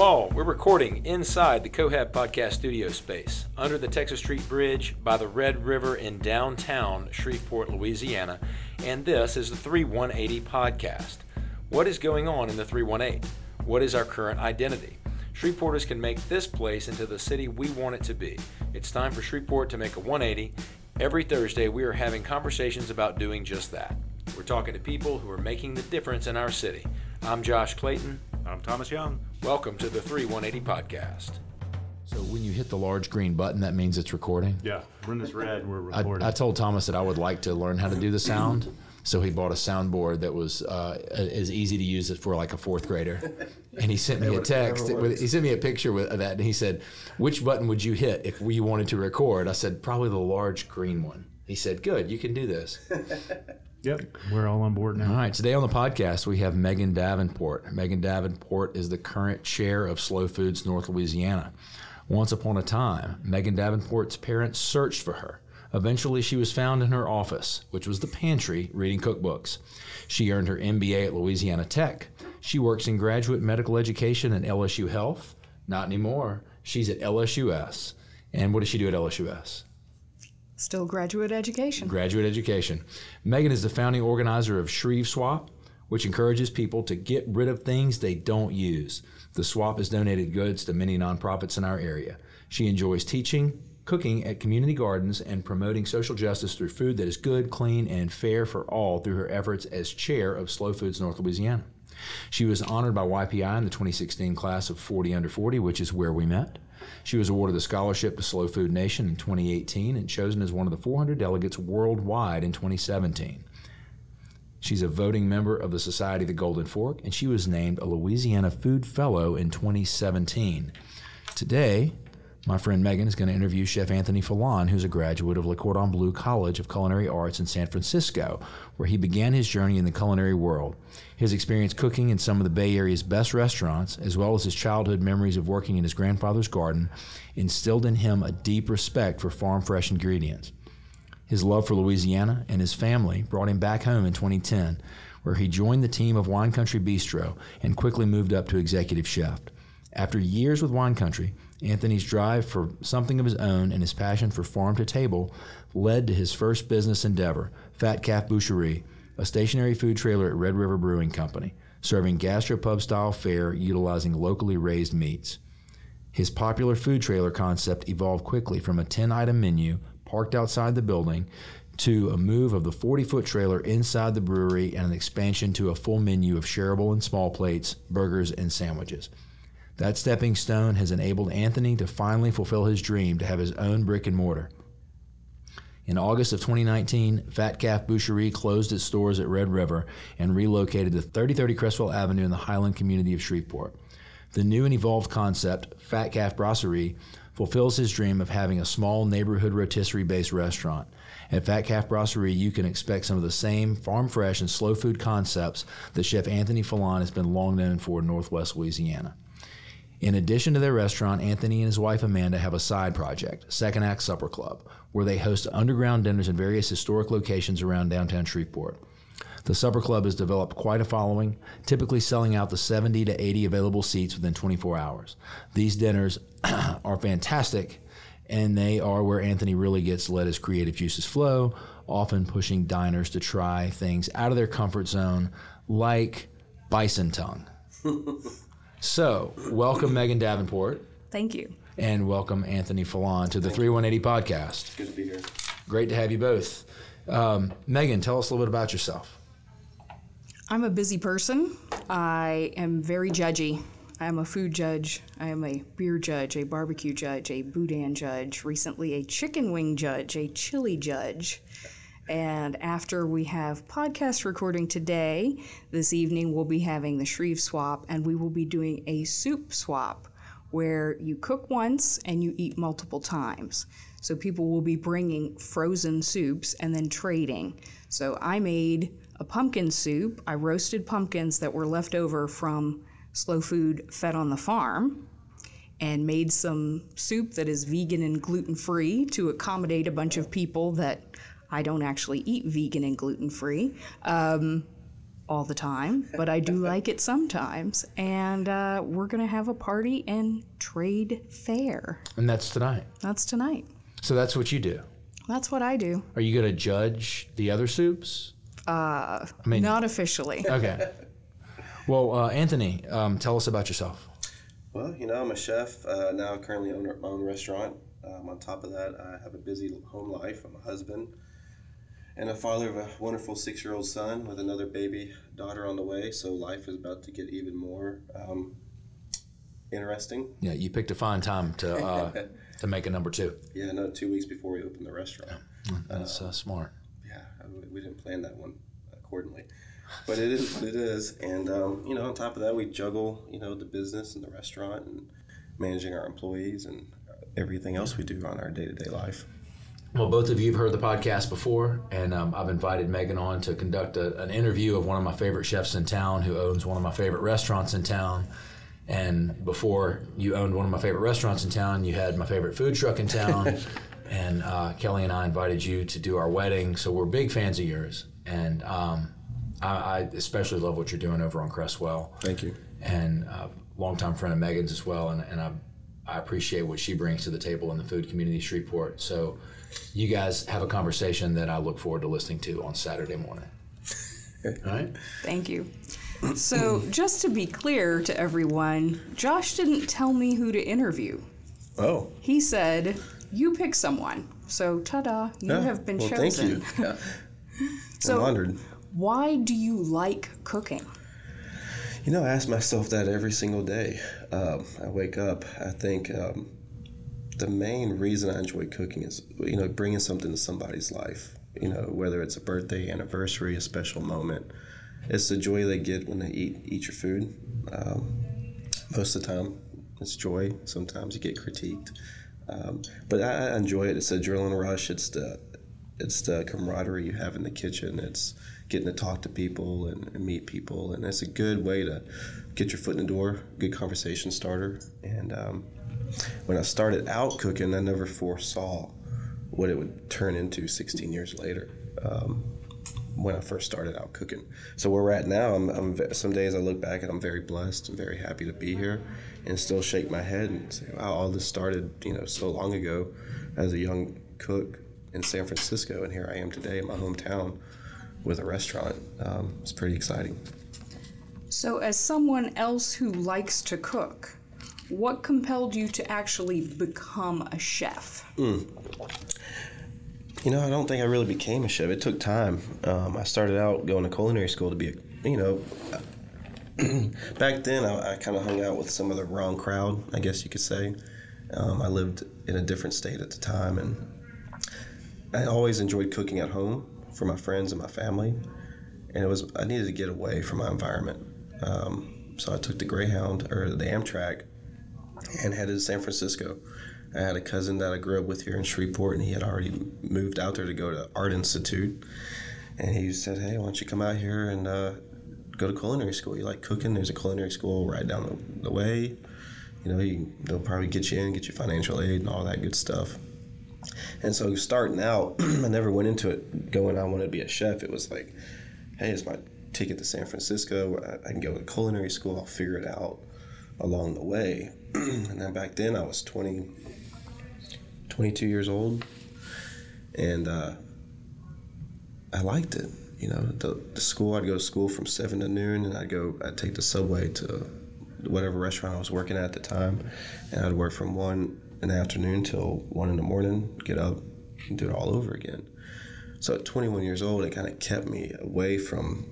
all. We're recording inside the Cohab Podcast studio space under the Texas Street Bridge by the Red River in downtown Shreveport, Louisiana, and this is the 3180 Podcast. What is going on in the 318? What is our current identity? Shreveporters can make this place into the city we want it to be. It's time for Shreveport to make a 180. Every Thursday, we are having conversations about doing just that. We're talking to people who are making the difference in our city. I'm Josh Clayton. I'm Thomas Young. Welcome to the 3180 Podcast. So when you hit the large green button, that means it's recording. Yeah, when it's red, we're I, recording. I told Thomas that I would like to learn how to do the sound, so he bought a soundboard that was uh, as easy to use as for like a fourth grader. And he sent me a text. With, he sent me a picture with of that, and he said, "Which button would you hit if we wanted to record?" I said, "Probably the large green one." He said, "Good, you can do this." Yep, we're all on board now. All right, today on the podcast we have Megan Davenport. Megan Davenport is the current chair of Slow Foods North Louisiana. Once upon a time, Megan Davenport's parents searched for her. Eventually, she was found in her office, which was the pantry, reading cookbooks. She earned her MBA at Louisiana Tech. She works in graduate medical education at LSU Health. Not anymore. She's at LSUS. And what does she do at LSUS? Still graduate education. graduate education. Megan is the founding organizer of Shreve Swap, which encourages people to get rid of things they don't use. The swap has donated goods to many nonprofits in our area. She enjoys teaching, cooking at community gardens, and promoting social justice through food that is good, clean, and fair for all through her efforts as chair of Slow Foods North Louisiana. She was honored by YPI in the 2016 class of 40 under 40, which is where we met. She was awarded the scholarship to Slow Food Nation in 2018 and chosen as one of the 400 delegates worldwide in 2017. She's a voting member of the Society of the Golden Fork, and she was named a Louisiana Food Fellow in 2017. Today, my friend Megan is going to interview Chef Anthony Falon, who's a graduate of Le Cordon Bleu College of Culinary Arts in San Francisco, where he began his journey in the culinary world. His experience cooking in some of the Bay Area's best restaurants, as well as his childhood memories of working in his grandfather's garden, instilled in him a deep respect for farm fresh ingredients. His love for Louisiana and his family brought him back home in 2010, where he joined the team of Wine Country Bistro and quickly moved up to executive chef. After years with Wine Country, Anthony's drive for something of his own and his passion for farm to table led to his first business endeavor, Fat Calf Boucherie, a stationary food trailer at Red River Brewing Company, serving gastropub style fare utilizing locally raised meats. His popular food trailer concept evolved quickly from a 10 item menu parked outside the building to a move of the 40 foot trailer inside the brewery and an expansion to a full menu of shareable and small plates, burgers, and sandwiches. That stepping stone has enabled Anthony to finally fulfill his dream to have his own brick and mortar. In August of 2019, Fat Calf Boucherie closed its stores at Red River and relocated to 3030 Creswell Avenue in the Highland community of Shreveport. The new and evolved concept, Fat Calf Brasserie, fulfills his dream of having a small neighborhood rotisserie based restaurant. At Fat Calf Brasserie, you can expect some of the same farm fresh and slow food concepts that Chef Anthony Falon has been long known for in Northwest Louisiana. In addition to their restaurant, Anthony and his wife Amanda have a side project, Second Act Supper Club, where they host underground dinners in various historic locations around downtown Shreveport. The Supper Club has developed quite a following, typically selling out the 70 to 80 available seats within 24 hours. These dinners are fantastic, and they are where Anthony really gets to let his creative juices flow, often pushing diners to try things out of their comfort zone, like bison tongue. so, welcome Megan Davenport, Thank you. and welcome Anthony Falon to the 3180 podcast. Good to be here. Great to have you both. Um, Megan, tell us a little bit about yourself. I'm a busy person. I am very judgy. I am a food judge. I am a beer judge, a barbecue judge, a boudin judge, recently a chicken wing judge, a chili judge. And after we have podcast recording today, this evening we'll be having the Shreve swap and we will be doing a soup swap where you cook once and you eat multiple times. So people will be bringing frozen soups and then trading. So I made a pumpkin soup. I roasted pumpkins that were left over from slow food fed on the farm and made some soup that is vegan and gluten free to accommodate a bunch of people that I don't actually eat vegan and gluten free. Um, all the time, but I do like it sometimes. And uh, we're going to have a party and trade fair. And that's tonight. That's tonight. So that's what you do. That's what I do. Are you going to judge the other soups? Uh, I mean, Not officially. okay. Well, uh, Anthony, um, tell us about yourself. Well, you know, I'm a chef. Uh, now I currently own my own restaurant. Um, on top of that, I have a busy home life. I'm a husband and a father of a wonderful six year old son with another baby daughter on the way. So life is about to get even more um, interesting. Yeah, you picked a fine time to uh, to make a number two. Yeah, no, two weeks before we opened the restaurant. That's uh, smart. Yeah, we- we didn't plan that one accordingly. But it is what it is. And, um, you know, on top of that, we juggle, you know, the business and the restaurant and managing our employees and everything else we do on our day to day life. Well, both of you have heard the podcast before, and um, I've invited Megan on to conduct a, an interview of one of my favorite chefs in town who owns one of my favorite restaurants in town. And before you owned one of my favorite restaurants in town, you had my favorite food truck in town. and uh, Kelly and I invited you to do our wedding, so we're big fans of yours. And um, I, I especially love what you're doing over on Creswell. Thank you. and uh, longtime friend of Megan's as well, and, and I, I appreciate what she brings to the table in the food community of Shreveport. So, you guys have a conversation that I look forward to listening to on Saturday morning. All right. Thank you. So, just to be clear to everyone, Josh didn't tell me who to interview. Oh, He said, You pick someone. So, ta da, you yeah. have been well, chosen. Thank you. Yeah. So- I'm honored. Why do you like cooking? You know, I ask myself that every single day. Um, I wake up, I think um, the main reason I enjoy cooking is, you know, bringing something to somebody's life. You know, whether it's a birthday, anniversary, a special moment. It's the joy they get when they eat eat your food. Um, most of the time, it's joy. Sometimes you get critiqued, um, but I, I enjoy it. It's the adrenaline rush. It's the it's the camaraderie you have in the kitchen. It's getting to talk to people and, and meet people, and it's a good way to get your foot in the door, good conversation starter. And um, when I started out cooking, I never foresaw what it would turn into 16 years later. Um, when I first started out cooking, so where we're at now, I'm, I'm some days I look back and I'm very blessed and very happy to be here, and still shake my head and say, "Wow, all this started, you know, so long ago, as a young cook in San Francisco, and here I am today in my hometown with a restaurant. Um, it's pretty exciting. So, as someone else who likes to cook, what compelled you to actually become a chef? You know, I don't think I really became a chef. It took time. Um, I started out going to culinary school to be, a, you know, back then I, I kind of hung out with some of the wrong crowd, I guess you could say. Um, I lived in a different state at the time, and I always enjoyed cooking at home for my friends and my family. And it was I needed to get away from my environment, um, so I took the Greyhound or the Amtrak and headed to San Francisco. I had a cousin that I grew up with here in Shreveport, and he had already moved out there to go to Art Institute. And he said, "Hey, why don't you come out here and uh, go to culinary school? You like cooking? There's a culinary school right down the, the way. You know, he, they'll probably get you in, get you financial aid, and all that good stuff." And so starting out, I never went into it going, I want to be a chef. It was like, hey, it's my ticket to San Francisco. I, can go to culinary school. I'll figure it out along the way. and then back then I was 20, 22 years old. And uh, I liked it. You know, the, the school, I'd go to school from 7 to noon and I'd go, I'd take the subway to whatever restaurant I was working at at the time. And I'd work from 1 in the afternoon till 1 in the morning, get up and do it all over again. So at 21 years old, it kind of kept me away from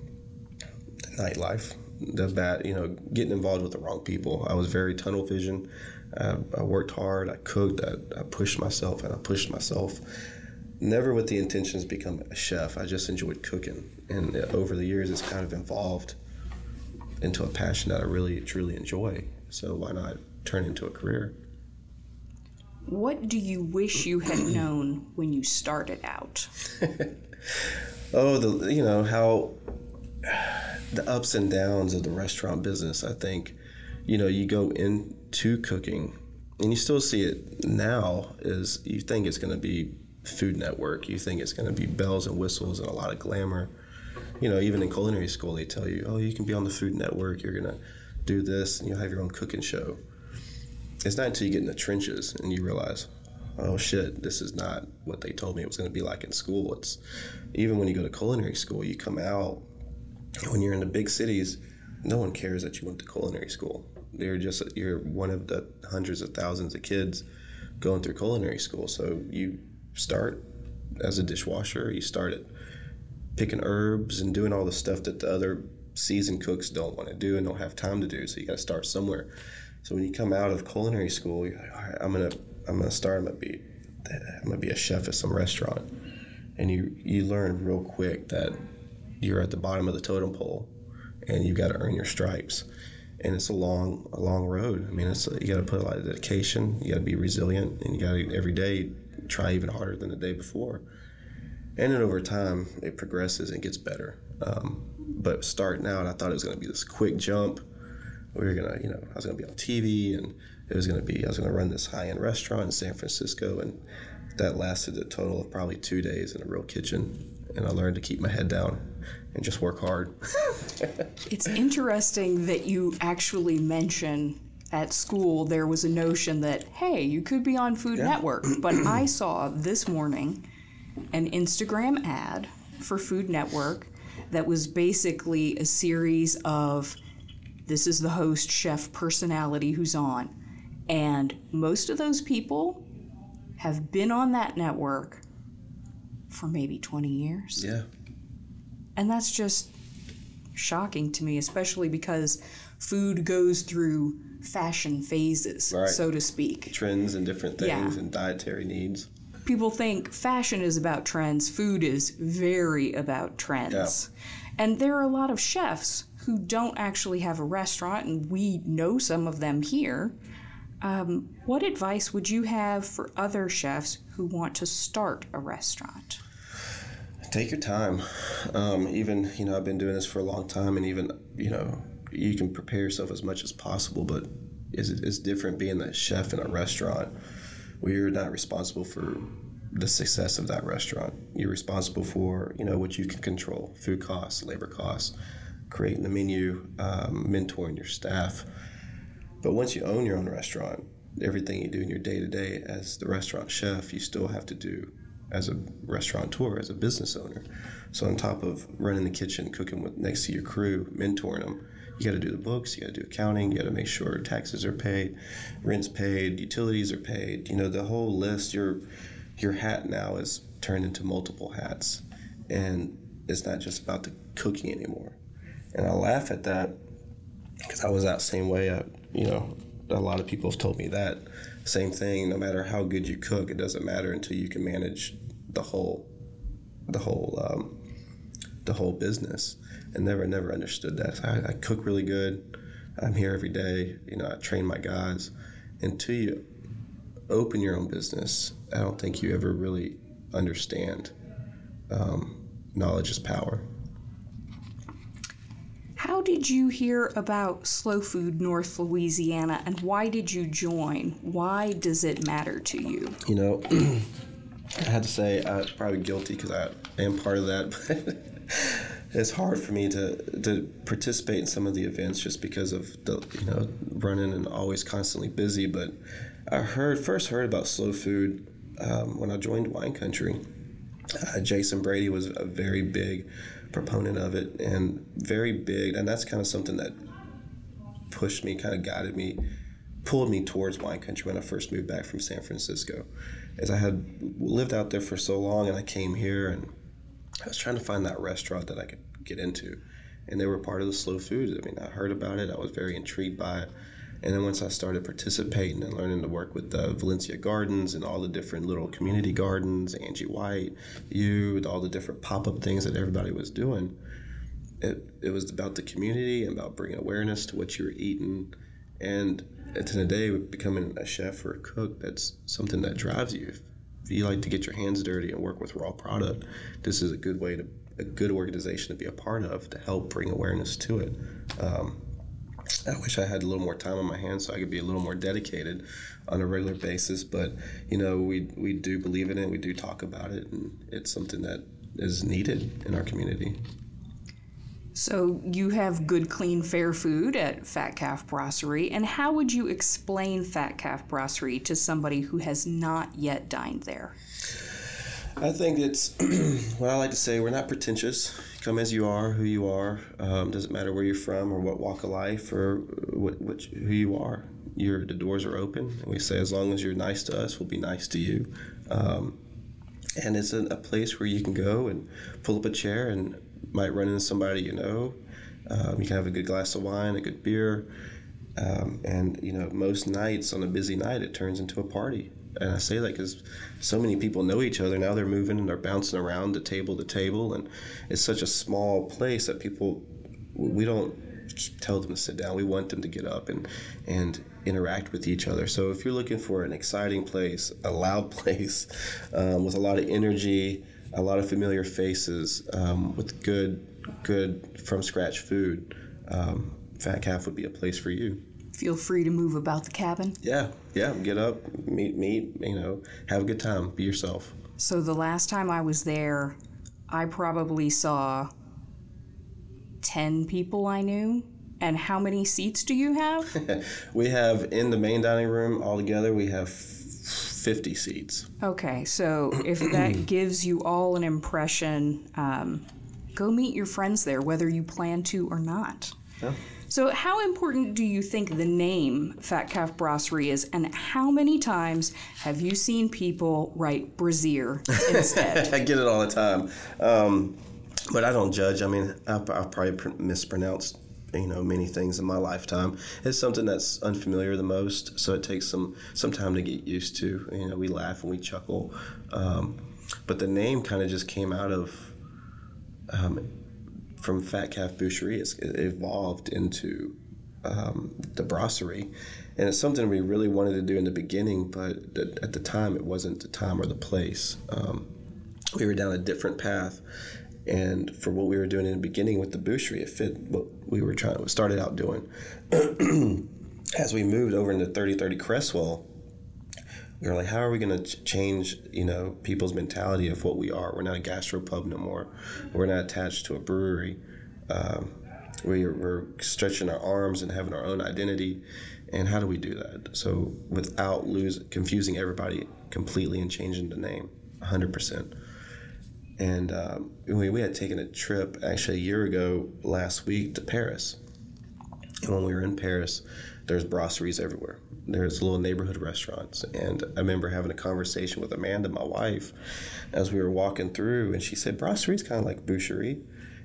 the nightlife, the bad, you know, getting involved with the wrong people. I was very tunnel vision. Uh, I worked hard. I cooked. I, I pushed myself, and I pushed myself. Never with the intentions become a chef. I just enjoyed cooking, and over the years, it's kind of evolved into a passion that I really truly enjoy. So why not turn into a career? What do you wish you had known when you started out? Oh, the you know how the ups and downs of the restaurant business. I think you know you go into cooking, and you still see it now. Is you think it's going to be Food Network, you think it's going to be bells and whistles and a lot of glamour, you know, even in culinary school, they tell you, oh, you can be on the Food Network. You're gonna do this, and you'll have your own cooking show. It's not until you get in the trenches and you realize, oh shit, this is not what they told me it was going to be like in school. It's even when you go to culinary school, you come out when you're in the big cities, no one cares that you went to culinary school. You're just you're one of the hundreds of thousands of kids going through culinary school. So you start as a dishwasher. You start at picking herbs and doing all the stuff that the other seasoned cooks don't want to do and don't have time to do. So you got to start somewhere. So when you come out of culinary school, you're like, all right, I'm gonna I'm gonna start. I'm gonna be I'm gonna be a chef at some restaurant, and you you learn real quick that you're at the bottom of the totem pole, and you've got to earn your stripes. And it's a long a long road. I mean, it's you got to put a lot of dedication. You got to be resilient, and you got to every day try even harder than the day before. And then over time, it progresses and gets better. Um, but starting out, I thought it was going to be this quick jump we were gonna, you know, I was gonna be on TV, and it was gonna be, I was gonna run this high-end restaurant in San Francisco, and that lasted a total of probably two days in a real kitchen, and I learned to keep my head down and just work hard. it's interesting that you actually mention at school there was a notion that hey, you could be on Food yeah. Network, but I saw this morning an Instagram ad for Food Network that was basically a series of this is the host, chef, personality who's on. And most of those people have been on that network for maybe 20 years. Yeah. And that's just shocking to me, especially because food goes through fashion phases, right. so to speak. Trends and different things yeah. and dietary needs. People think fashion is about trends, food is very about trends. Yeah. And there are a lot of chefs who don't actually have a restaurant, and we know some of them here. Um, what advice would you have for other chefs who want to start a restaurant? Take your time. Um, even, you know, I've been doing this for a long time, and even, you know, you can prepare yourself as much as possible, but it's, it's different being a chef in a restaurant where you're not responsible for the success of that restaurant. You're responsible for, you know, what you can control food costs, labor costs, creating the menu, um, mentoring your staff. But once you own your own restaurant, everything you do in your day to day as the restaurant chef, you still have to do as a restaurateur, as a business owner. So on top of running the kitchen, cooking with next to your crew, mentoring them, you got to do the books, you got to do accounting, you got to make sure taxes are paid, rent's paid, utilities are paid. You know the whole list. Your your hat now is turned into multiple hats, and it's not just about the cooking anymore. And I laugh at that because I was that same way. I, you know, a lot of people have told me that same thing. No matter how good you cook, it doesn't matter until you can manage the whole, the whole, um, the whole business. And never, never understood that. I, I cook really good. I'm here every day. You know, I train my guys. Until you open your own business, I don't think you ever really understand um, knowledge is power. How did you hear about Slow Food North Louisiana and why did you join? Why does it matter to you? You know, I had to say I'm probably guilty because I am part of that, it's hard for me to to participate in some of the events just because of the you know running and always constantly busy. But I heard first heard about Slow Food um, when I joined Wine Country. Uh, Jason Brady was a very big proponent of it and very big. And that's kind of something that pushed me, kind of guided me, pulled me towards wine country when I first moved back from San Francisco. As I had lived out there for so long and I came here and I was trying to find that restaurant that I could get into. And they were part of the slow food. I mean, I heard about it. I was very intrigued by it. And then once I started participating and learning to work with the Valencia Gardens and all the different little community gardens, Angie White, you, all the different pop up things that everybody was doing, it, it was about the community and about bringing awareness to what you were eating. And at the end of the day, becoming a chef or a cook, that's something that drives you. If you like to get your hands dirty and work with raw product, this is a good way to, a good organization to be a part of to help bring awareness to it. Um, I wish I had a little more time on my hands so I could be a little more dedicated on a regular basis. But you know, we we do believe in it. We do talk about it, and it's something that is needed in our community. So you have good, clean, fair food at Fat Calf Brasserie. And how would you explain Fat Calf Brasserie to somebody who has not yet dined there? I think it's what I like to say. We're not pretentious. Come as you are, who you are. Um, doesn't matter where you're from or what walk of life or what, what who you are. The doors are open, and we say as long as you're nice to us, we'll be nice to you. Um, and it's a, a place where you can go and pull up a chair and might run into somebody you know. Um, you can have a good glass of wine, a good beer, um, and you know most nights on a busy night it turns into a party. And I say that because so many people know each other now. They're moving and they're bouncing around to table to table, and it's such a small place that people we don't tell them to sit down. We want them to get up and and interact with each other. So if you're looking for an exciting place, a loud place um, with a lot of energy, a lot of familiar faces, um, with good good from scratch food, um, Fat Calf would be a place for you. Feel free to move about the cabin. Yeah, yeah. Get up, meet, meet. You know, have a good time. Be yourself. So the last time I was there, I probably saw 10 people I knew. And how many seats do you have? we have in the main dining room altogether, we have 50 seats. Okay, so if that gives you all an impression, um, go meet your friends there, whether you plan to or not. Yeah. So, how important do you think the name Fat Calf Brasserie is, and how many times have you seen people write Brazier instead? I get it all the time. Um, but I don't judge. I mean, I've, I've probably pr- mispronounced you know many things in my lifetime. It's something that's unfamiliar the most, so it takes some some time to get used to. You know, we laugh and we chuckle, um, but the name kind of just came out of um, from Fat Calf Boucherie. It's, it evolved into um, the brasserie, and it's something we really wanted to do in the beginning, but at the time it wasn't the time or the place. Um, we were down a different path and for what we were doing in the beginning with the boucherie, it fit what we were trying to started out doing. As we moved over into 3030 Creswell, were like, how are we going to ch- change, you know, people's mentality of what we are? We're not a gastropub no more. We're not attached to a brewery. Um, we, we're stretching our arms and having our own identity. And how do we do that? So without lose confusing everybody completely and changing the name, 100% and um, we, we had taken a trip actually a year ago last week to Paris. And when we were in Paris, there's brasseries everywhere. There's little neighborhood restaurants. And I remember having a conversation with Amanda, my wife, as we were walking through, and she said, Brasserie's kind of like boucherie.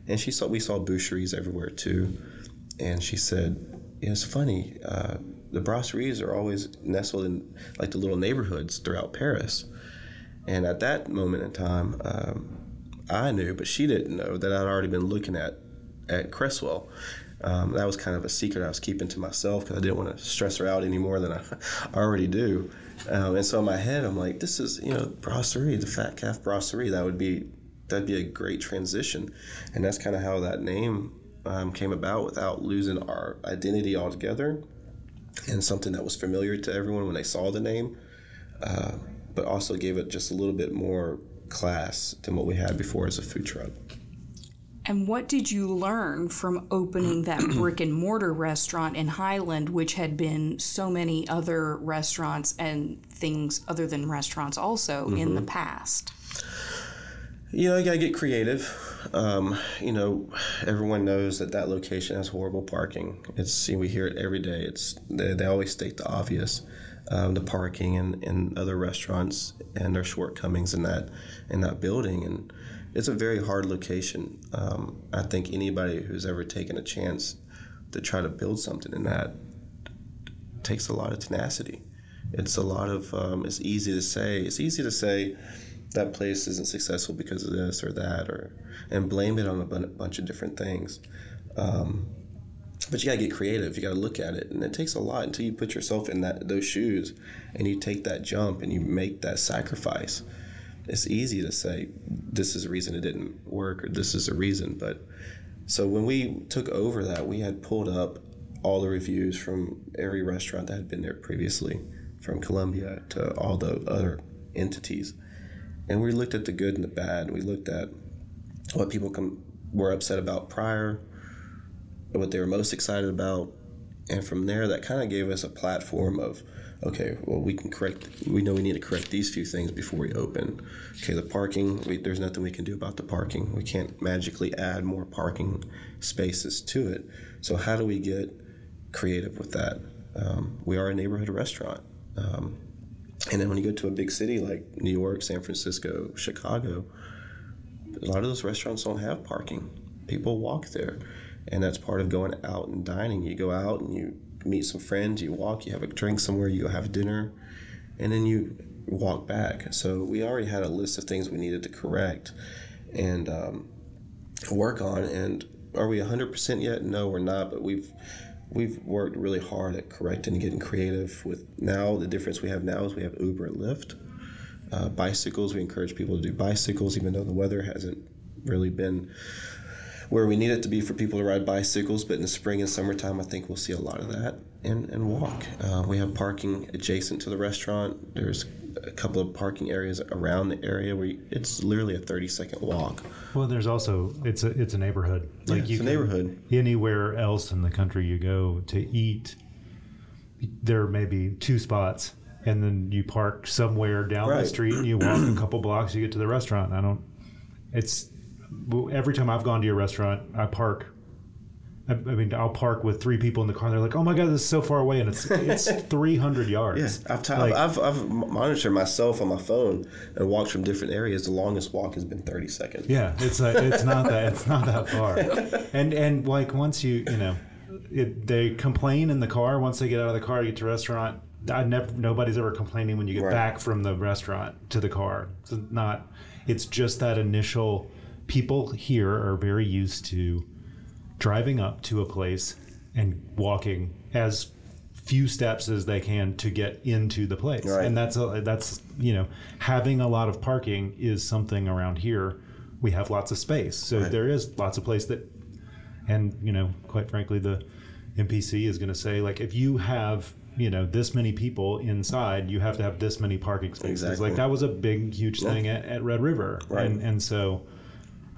And she saw we saw boucheries everywhere too. And she said, It's funny, uh, the brasseries are always nestled in like the little neighborhoods throughout Paris. And at that moment in time, um, I knew, but she didn't know that I'd already been looking at at Creswell. Um, that was kind of a secret I was keeping to myself because I didn't want to stress her out any more than I already do. Um, and so in my head, I'm like, this is you know brasserie, the Fat Calf Brasserie. That would be that'd be a great transition, and that's kind of how that name um, came about without losing our identity altogether, and something that was familiar to everyone when they saw the name, uh, but also gave it just a little bit more class than what we had before as a food truck. And what did you learn from opening that brick and mortar restaurant in Highland, which had been so many other restaurants and things other than restaurants also mm-hmm. in the past? You know, you gotta get creative. Um, you know, everyone knows that that location has horrible parking. It's we hear it every day. It's they, they always state the obvious um, the parking and, and other restaurants and their shortcomings in that in that building and it's a very hard location. Um, I think anybody who's ever taken a chance to try to build something in that takes a lot of tenacity. It's a lot of um, it's easy to say it's easy to say that place isn't successful because of this or that or and blame it on a bunch of different things. Um, but you gotta get creative. You gotta look at it, and it takes a lot until you put yourself in that those shoes, and you take that jump and you make that sacrifice. It's easy to say this is a reason it didn't work or this is a reason, but so when we took over that, we had pulled up all the reviews from every restaurant that had been there previously, from Columbia to all the other entities, and we looked at the good and the bad. We looked at what people come, were upset about prior what they were most excited about, and from there, that kind of gave us a platform of, okay, well, we can correct. We know we need to correct these few things before we open. Okay, the parking. We, there's nothing we can do about the parking. We can't magically add more parking spaces to it. So how do we get creative with that? Um, we are a neighborhood restaurant. Um, and then when you go to a big city like New York, San Francisco, Chicago, a lot of those restaurants don't have parking. People walk there. And that's part of going out and dining. You go out and you meet some friends, you walk, you have a drink somewhere, you have dinner, and then you walk back. So we already had a list of things we needed to correct and um, work on. And are we 100% yet? No, we're not, but we've we've worked really hard at correcting and getting creative with now the difference we have now is we have uber and lyft uh, bicycles we encourage people to do bicycles even though the weather hasn't really been where we need it to be for people to ride bicycles but in the spring and summertime i think we'll see a lot of that and, and walk uh, we have parking adjacent to the restaurant there's a couple of parking areas around the area where you, it's literally a 30 second walk Well, there's also it's a it's a neighborhood. Yeah, it's a can- neighborhood. Anywhere else in the country you go to eat, there may be two spots, and then you park somewhere down the street, and you walk a couple blocks, you get to the restaurant. I don't. It's every time I've gone to your restaurant, I park. I, I mean, I'll park with three people in the car. and They're like, "Oh my god, this is so far away," and it's it's 300 yards. Yeah, I've, t- Like- I've, I've monitored myself on my phone and walked from different areas. The longest walk has been 30 seconds. Yeah, it's like it's not that it's not that far, and and like once you you know, it, they complain in the car once they get out of the car get to the restaurant. I never nobody's ever complaining when you get Right. back from the restaurant to the car. It's not. It's just that initial. People here are very used to driving up to a place and walking as few steps as they can to get into the place Right. and that's a, that's you know having a lot of parking is something around here we have lots of space so Right. there is lots of place that and you know quite frankly the mpc is going to say like if you have you know this many people inside you have to have this many parking spaces Exactly. like that was a big huge thing at, at red river Right. and and so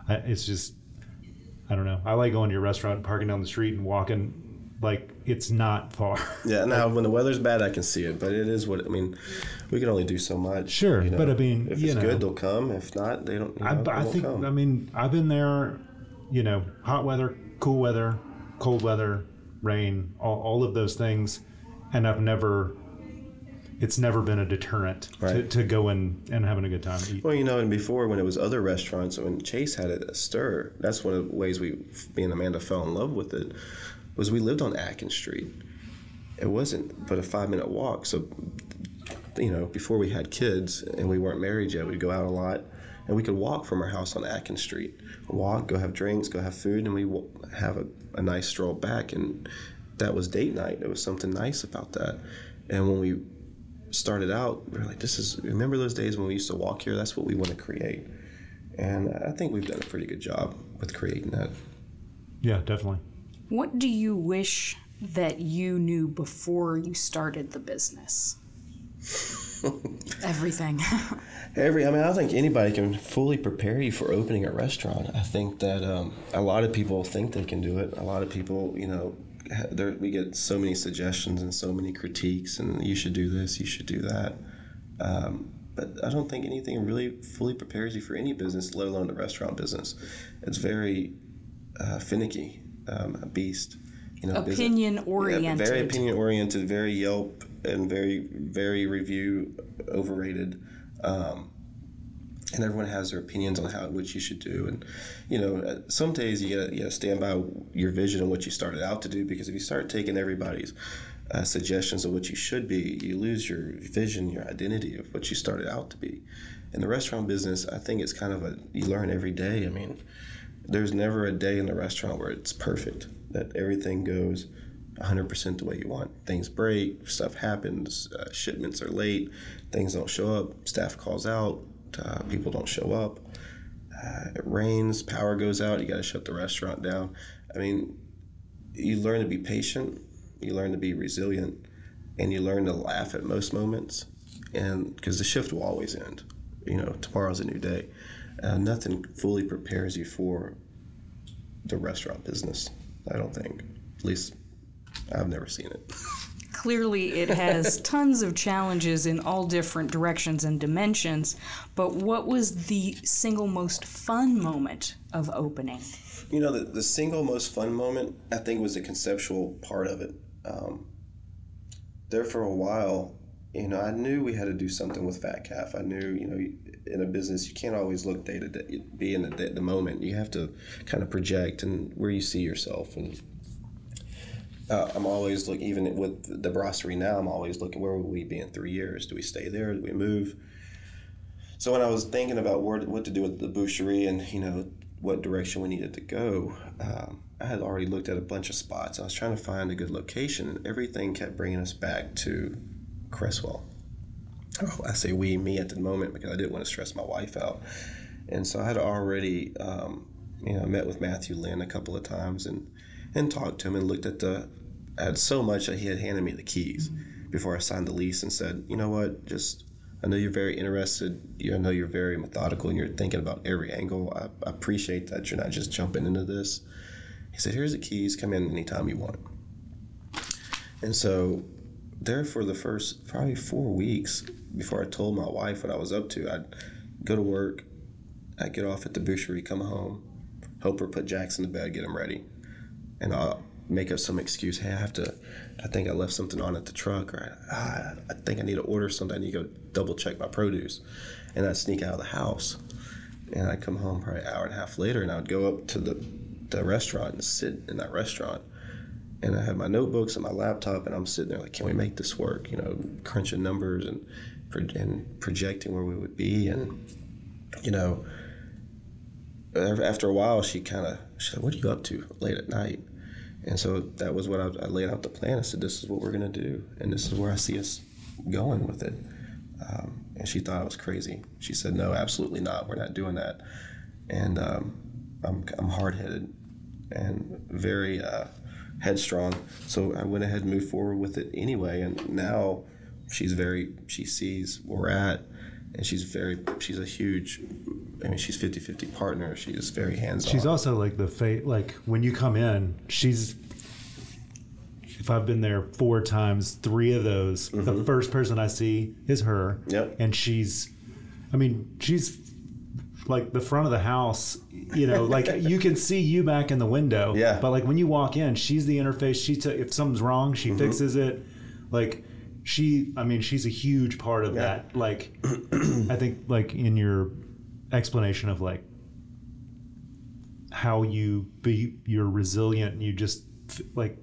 I, it's just I don't know. I like going to your restaurant, parking down the street, and walking like it's not far. Yeah, now when the weather's bad, I can see it, but it is what I mean. We can only do so much. Sure, you know. but I mean, if you it's know. good, they'll come. If not, they don't. You know, I, I think. come. I mean, I've been there. You know, hot weather, cool weather, cold weather, rain, all, all of those things, and I've never. It's never been a deterrent to, Right. to go in and having a good time. Well, you know, and before when it was other restaurants, when Chase had it at Stir, that's one of the ways we, me and Amanda fell in love with it, was we lived on Atkins Street. It wasn't but a five minute walk. So, you know, before we had kids and we weren't married yet, we'd go out a lot and we could walk from our house on Atkins Street. Walk, go have drinks, go have food, and we have a, a nice stroll back. And that was date night. There was something nice about that. And when we started out, we were like, this is, remember those days when we used to walk here? That's what we want to create. And I think we've done a pretty good job with creating that. Yeah, definitely. What do you wish that you knew before you started the business? Everything. Every, I mean, I don't think anybody can fully prepare you for opening a restaurant. I think that um, a lot of people think they can do it. A lot of people, you know, ha- there, we get so many suggestions and so many critiques, and you should do this, you should do that. Um, but I don't think anything really fully prepares you for any business, let alone the restaurant business. It's very uh, finicky, um, a beast. You know, business- Opinion Yeah, oriented. very opinion oriented, very Yelp and very very review overrated. Um, and everyone has their opinions on how what you should do. And you know, uh, some days you gotta, you gotta stand by your vision and what you started out to do. Because if you start taking everybody's uh, suggestions of what you should be, you lose your vision, your identity of what you started out to be. In the restaurant business, I think it's kind of a you learn every day. I mean, there's never a day in the restaurant where it's perfect. That everything goes 100% the way you want. Things break, stuff happens, uh, shipments are late, things don't show up, staff calls out, uh, people don't show up. Uh, it rains, power goes out, you got to shut the restaurant down. I mean, you learn to be patient, you learn to be resilient, and you learn to laugh at most moments. And because the shift will always end, you know, tomorrow's a new day. Uh, nothing fully prepares you for the restaurant business. I don't think. At least I've never seen it. Clearly, it has tons of challenges in all different directions and dimensions. But what was the single most fun moment of opening? You know, the, the single most fun moment, I think, was the conceptual part of it. Um, there for a while, you know, I knew we had to do something with Fat Calf. I knew, you know, in a business, you can't always look day to day, be in the, the moment. You have to kind of project and where you see yourself. And uh, I'm always looking, even with the brasserie now, I'm always looking, where will we be in three years? Do we stay there? Do we move? So when I was thinking about where, what to do with the boucherie and, you know, what direction we needed to go, um, I had already looked at a bunch of spots. I was trying to find a good location, and everything kept bringing us back to Creswell. Oh, I say we, me at the moment, because I didn't want to stress my wife out. And so I had already, um, you know, met with Matthew Lynn a couple of times and, and talked to him and looked at the, had so much that he had handed me the keys before I signed the lease and said, you know what, just, I know you're very interested. I know you're very methodical and you're thinking about every angle. I, I appreciate that you're not just jumping into this. He said, here's the keys, come in anytime you want. And so there for the first probably four weeks before I told my wife what I was up to, I'd go to work, I'd get off at the boucherie, come home, help her put Jackson to bed, get him ready, and I'll make up some excuse. Hey, I have to. I think I left something on at the truck, or ah, I think I need to order something. I need to go double check my produce, and I'd sneak out of the house, and I'd come home probably an hour and a half later, and I would go up to the the restaurant and sit in that restaurant and I had my notebooks and my laptop, and I'm sitting there like, can we make this work? You know, crunching numbers and and projecting where we would be, and you know, after a while, she kind of she said, "What are you up to late at night?" And so that was what I, I, laid out the plan. I said, "This is what we're gonna do, and this is where I see us going with it." Um, and she thought I was crazy. She said, "No, absolutely not. We're not doing that." And um, I'm I'm hard headed and very. Uh, headstrong. So I went ahead and moved forward with it anyway. And now she's very, she sees where we're at. And she's very, she's a huge, I mean, she's 50 50 partner. She's very hands on. She's also like the fate, like when you come in, she's, if I've been there four times, three of those, mm-hmm. the first person I see is her. Yep. And she's, I mean, she's like the front of the house, you know, like you can see you back in the window. Yeah. But like when you walk in, she's the interface. She t- if something's wrong, she mm-hmm. fixes it. Like she, I mean, she's a huge part of yeah. that. Like I think like in your explanation of like how you be you're resilient and you just like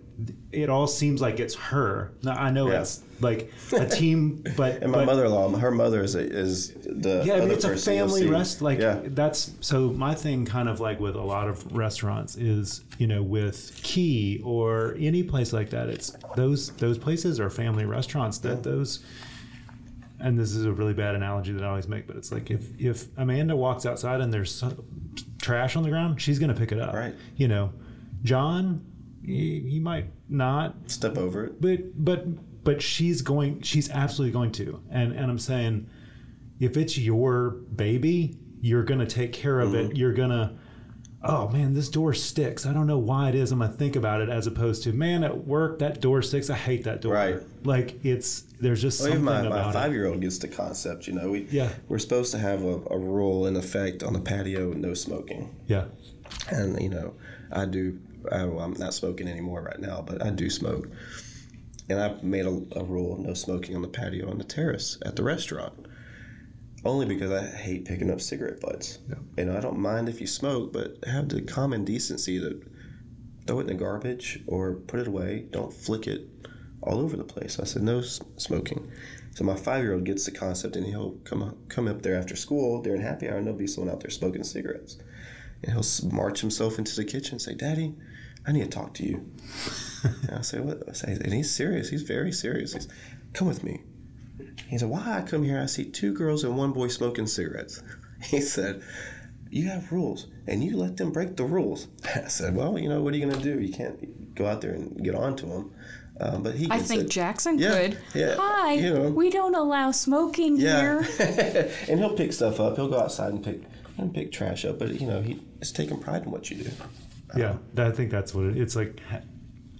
it all seems like it's her. Now I know yeah. it's like a team, but and my but, mother-in-law, her mother is a, is the yeah. I mean, it's a family rest. Like yeah. that's so my thing. Kind of like with a lot of restaurants is you know with Key or any place like that. It's those those places are family restaurants. That yeah. those. And this is a really bad analogy that I always make, but it's like if if Amanda walks outside and there's trash on the ground, she's going to pick it up. Right. You know, John he, he might not step over it. But but but she's going. She's absolutely going to. And and I'm saying, if it's your baby, you're gonna take care of mm-hmm. it. You're gonna. Oh man, this door sticks. I don't know why it is. I'm gonna think about it as opposed to man at work that door sticks. I hate that door. Right. Like it's there's just well, something my, about my five year old gets the concept. You know, we yeah we're supposed to have a, a rule in effect on the patio, no smoking. Yeah. And you know, I do I, well, I'm not smoking anymore right now, but I do smoke. And I've made a, a rule no smoking on the patio on the terrace at the restaurant. Only because I hate picking up cigarette butts. Yeah. Know, I don't mind if you smoke, but have the common decency to throw it in the garbage or put it away. Don't flick it all over the place. I said no smoking. So my five year old gets the concept, and he'll come come up there after school during happy hour, and there'll be someone out there smoking cigarettes, and he'll march himself into the kitchen and say, "Daddy, I need to talk to you. and I say, what? I say, and he's serious. He's very serious. He's, come with me. He said, why I come here, I see two girls and one boy smoking cigarettes. He said, you have rules and you let them break the rules. I said, well, you know, what are you going to do? You can't go out there and get on to them. Um, but he I think it. Jackson yeah, could. Yeah, Hi, you know. we don't allow smoking yeah. here. and he'll pick stuff up. He'll go outside and pick and pick trash up. But you know, he is taking pride in what you do. Yeah, that- I think that's what it, it's like.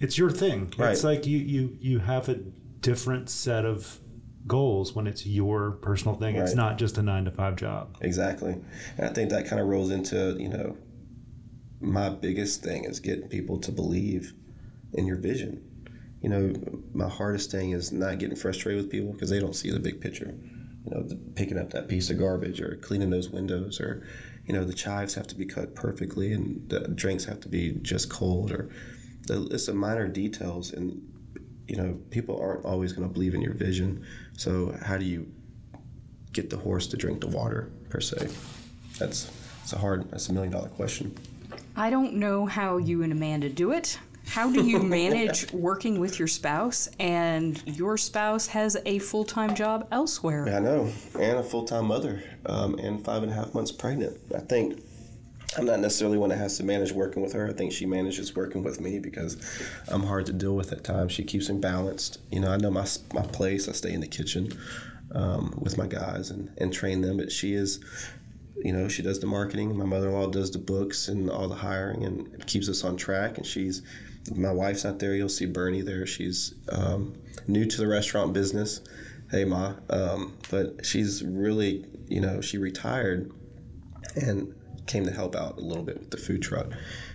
It's your thing. Right. It's like you you you have a different set of goals when it's your personal thing. It's not just a nine to five job. Exactly. And I think that kind of rolls into, you know, my biggest thing is getting people to believe in your vision. You know, my hardest thing is not getting frustrated with people because they don't see the big picture. You know, the, picking up that piece of garbage or cleaning those windows or, you know, the chives have to be cut perfectly and the drinks have to be just cold or the, it's the minor details and, you know, people aren't always going to believe in your vision. So how do you get the horse to drink the water per se? That's it's a hard that's a million dollar question. I don't know how you and Amanda do it. How do you manage working with your spouse and your spouse has a full time job elsewhere? I know, and a full time mother, um, and five and a half months pregnant. I think I'm not necessarily one that has to manage working with her. I think she manages working with me because I'm hard to deal with at times. She keeps me balanced. You know, I know my my place. I stay in the kitchen um, with my guys and and train them, but she is. You know, she does the marketing. My mother-in-law does the books and all the hiring, and keeps us on track. And she's, my wife's not there. You'll see Bernie there. She's um, new to the restaurant business. Hey, ma. Um, but she's really, you know, she retired and came to help out a little bit with the food truck.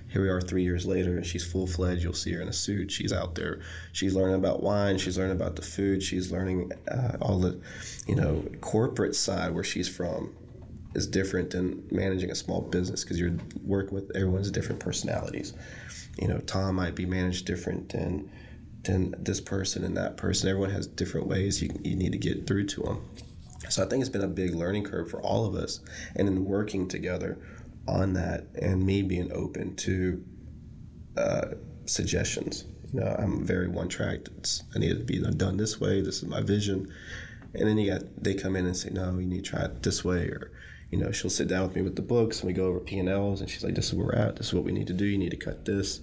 Here we are three years later, and she's full fledged. You'll see her in a suit. She's out there. She's learning about wine. She's learning about the food. She's learning uh, all the, you know, corporate side where she's from is different than managing a small business because you're working with everyone's different personalities. You know, Tom might be managed different than than this person and that person. Everyone has different ways you, you need to get through to them. So I think it's been a big learning curve for all of us, and in working together on that, and me being open to uh, suggestions. You know, I'm very one tracked. I need it to be done this way. This is my vision, and then you got they come in and say, no, you need to try it this way, or you know, she'll sit down with me with the books and we go over P and Ls, and she's like, this is where we're at. This is what we need to do. You need to cut this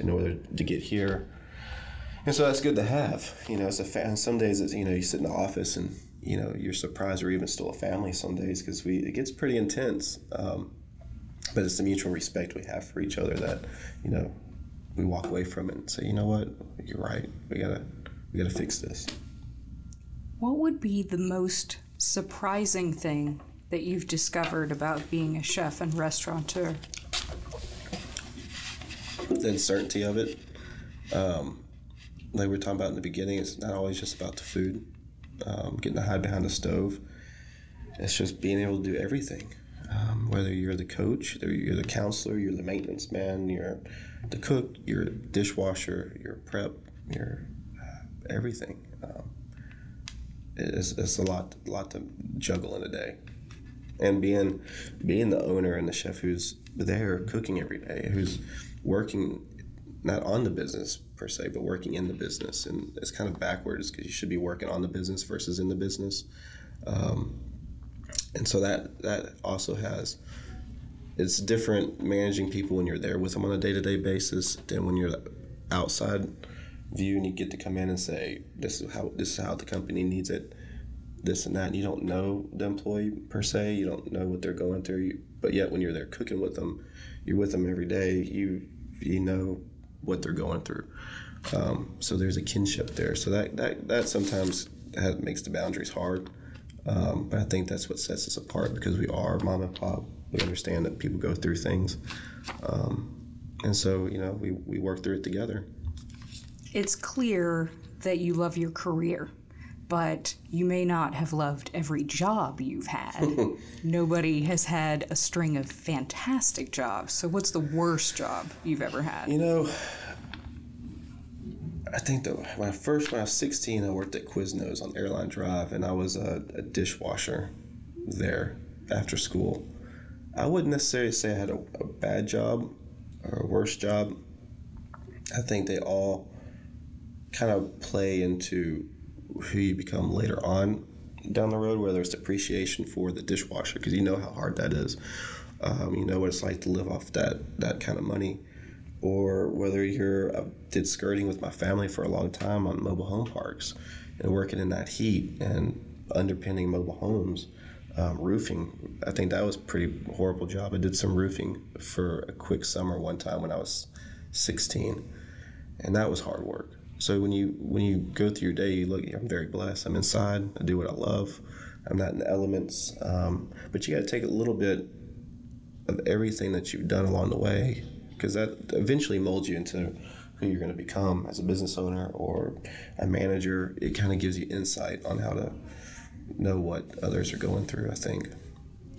in order to get here. And so that's good to have. You know, it's a fa- some days it's you know you sit in the office and you know you're surprised we're even still a family some days because we it gets pretty intense. Um, but it's the mutual respect we have for each other that you know we walk away from it and say, you know what, you're right. We gotta we gotta fix this. What would be the most surprising thing that you've discovered about being a chef and restaurateur? The uncertainty of it. Um, like we were talking about in the beginning, it's not always just about the food. Um, getting to hide behind the stove. It's just being able to do everything. Um, whether you're the coach, you're the counselor, you're the maintenance man, you're the cook, you're a dishwasher, you're prep, you're uh, everything. Um, it's, it's a lot, lot to juggle in a day. And being, being the owner and the chef who's there cooking every day, who's working not on the business per se, but working in the business, and it's kind of backwards because you should be working on the business versus in the business. Um, and so that that also has it's different managing people when you're there with them on a day-to-day basis than when you're outside view and you get to come in and say this is how this is how the company needs it this and that. And you don't know the employee per se you don't know what they're going through you, but yet when you're there cooking with them you're with them every day you you know what they're going through. Um, so there's a kinship there. So that that, that sometimes has, makes the boundaries hard um, but I think that's what sets us apart because we are mom and pop. We understand that people go through things. Um, and so, you know, we, we work through it together. It's clear that you love your career, but you may not have loved every job you've had. Nobody has had a string of fantastic jobs. So, what's the worst job you've ever had? You know, I think that when I first, when I was 16, I worked at Quiznos on Airline Drive, and I was a, a dishwasher there after school. I wouldn't necessarily say I had a, a bad job or a worse job. I think they all kind of play into who you become later on down the road, whether it's appreciation for the dishwasher, because you know how hard that is. Um, you know what it's like to live off that, that kind of money or whether you're I did skirting with my family for a long time on mobile home parks and working in that heat and underpinning mobile homes um, roofing. I think that was pretty horrible job. I did some roofing for a quick summer one time when I was 16, and that was hard work. So when you when you go through your day, you look. I'm very blessed. I'm inside. I do what I love. I'm not in the elements. Um, but you got to take a little bit of everything that you've done along the way, because that eventually molds you into who you're going to become as a business owner or a manager. It kind of gives you insight on how to know what others are going through. I think.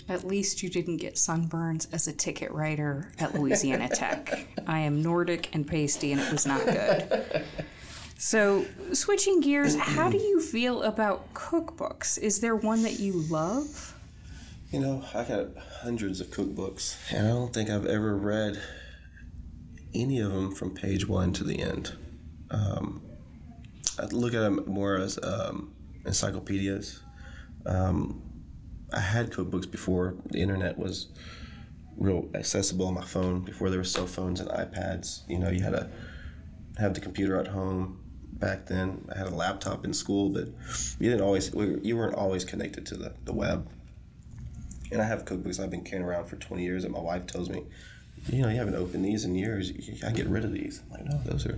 At least you didn't get sunburns as a ticket writer at Louisiana Tech. I am Nordic and pasty, and it was not good. So, switching gears, how do you feel about cookbooks? Is there one that you love? You know, I got hundreds of cookbooks, and I don't think I've ever read any of them from page one to the end. Um, I look at them more as um, encyclopedias. Um, I had cookbooks before the internet was real accessible on my phone. Before there were cell phones and iPads, you know, you had to have the computer at home. Back then, I had a laptop in school, but you didn't always you weren't always connected to the, the web. And I have cookbooks I've been carrying around for 20 years, and my wife tells me, you know, you haven't opened these in years. Gotta get rid of these. I'm like, no, those are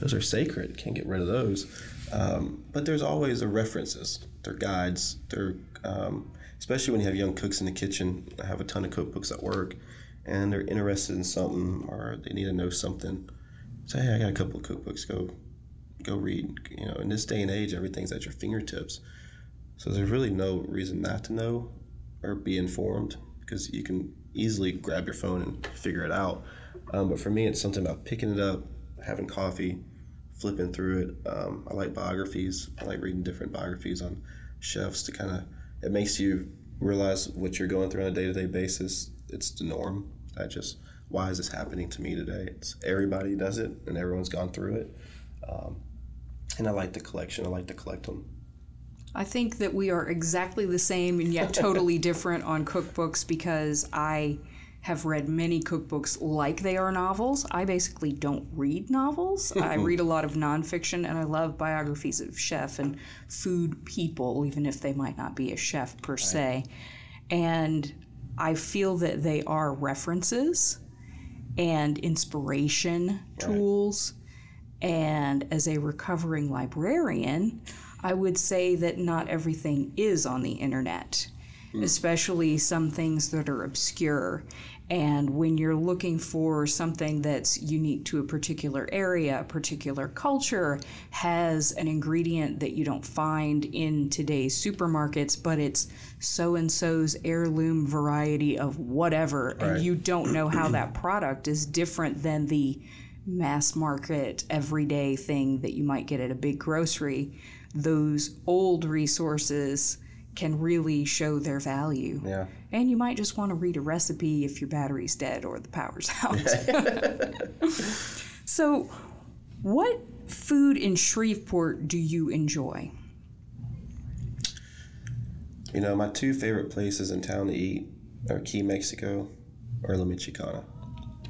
those are sacred. Can't get rid of those. Um, but there's always the references. They're guides. They're um, especially when you have young cooks in the kitchen. I have a ton of cookbooks at work, and they're interested in something or they need to know something. Say, hey, I got a couple of cookbooks. Go, go read. You know, in this day and age, everything's at your fingertips. So there's really no reason not to know or be informed because you can easily grab your phone and figure it out. Um, but for me, it's something about picking it up, having coffee, flipping through it. Um, I like biographies. I like reading different biographies on chefs to kind of it makes you realize what you're going through on a day to day basis. It's the norm. I just why is this happening to me today? It's everybody does it and everyone's gone through it. Um, and I like the collection. I like to collect them. I think that we are exactly the same and yet totally different on cookbooks because I have read many cookbooks like they are novels. I basically don't read novels. I read a lot of nonfiction and I love biographies of chef and food people, even if they might not be a chef per se. And I feel that they are references and inspiration tools. And as a recovering librarian, I would say that not everything is on the internet, hmm. especially some things that are obscure. And when you're looking for something that's unique to a particular area, a particular culture, has an ingredient that you don't find in today's supermarkets, but it's so and so's heirloom variety of whatever, Right. and you don't know how that product is different than the mass market everyday thing that you might get at a big grocery, those old resources can really show their value. Yeah. And you might just want to read a recipe if your battery's dead or the power's out. so, what food in Shreveport do you enjoy? You know, my two favorite places in town to eat are Key Mexico or La Michoacana.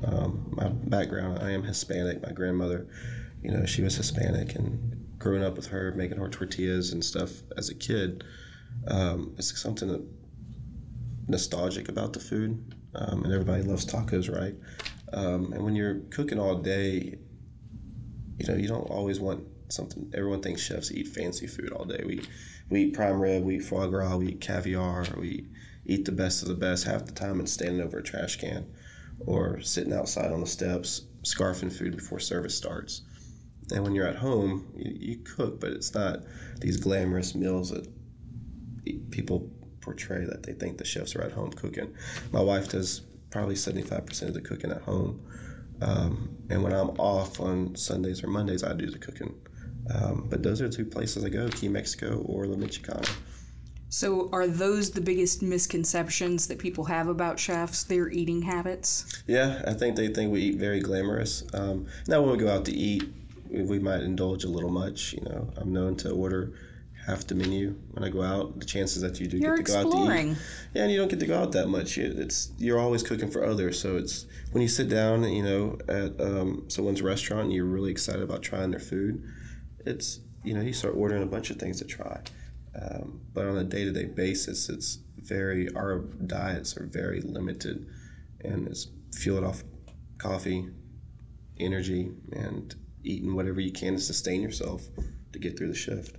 Um, my background, I am Hispanic. My grandmother, you know, she was Hispanic, and growing up with her, making her tortillas and stuff as a kid, um, it's something that nostalgic about the food. Um, and everybody loves tacos, right? Um, and when you're cooking all day, you know, you don't always want something. Everyone thinks chefs eat fancy food all day. We we eat prime rib, we eat foie gras, we eat caviar, we eat the best of the best half the time and standing over a trash can or sitting outside on the steps, scarfing food before service starts. And when you're at home, you, you cook, but it's not these glamorous meals that people portray that they think the chefs are at home cooking. My wife does probably 75% of the cooking at home. Um, and when I'm off on Sundays or Mondays, I do the cooking. Um, but those are the two places I go Key Mexico or La Michoacana. So, are those the biggest misconceptions that people have about chefs, their eating habits? Yeah, I think they think we eat very glamorous. Um, now, when we go out to eat, we, might indulge a little much. You know, I'm known to order half the menu when I go out. The chances that you do You're get to go out to eat, yeah, and you don't get to go out that much. It's you're always cooking for others, so it's when you sit down, you know, at um, someone's restaurant and you're really excited about trying their food. It's you know you start ordering a bunch of things to try, Um, but on a day-to-day basis, it's very our diets are very limited, and it's fueled off coffee, energy, and eating whatever you can to sustain yourself to get through the shift.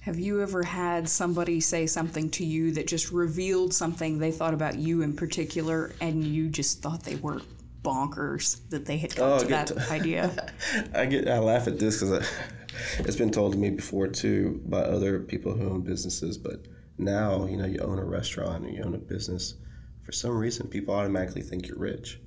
Have you ever had somebody say something to you that just revealed something they thought about you in particular, and you just thought they were bonkers that they had come Oh, to that idea? I get I laugh at this because it's been told to me before too by other people who own businesses. But now you know you own a restaurant or you own a business. For some reason, people automatically think you're rich.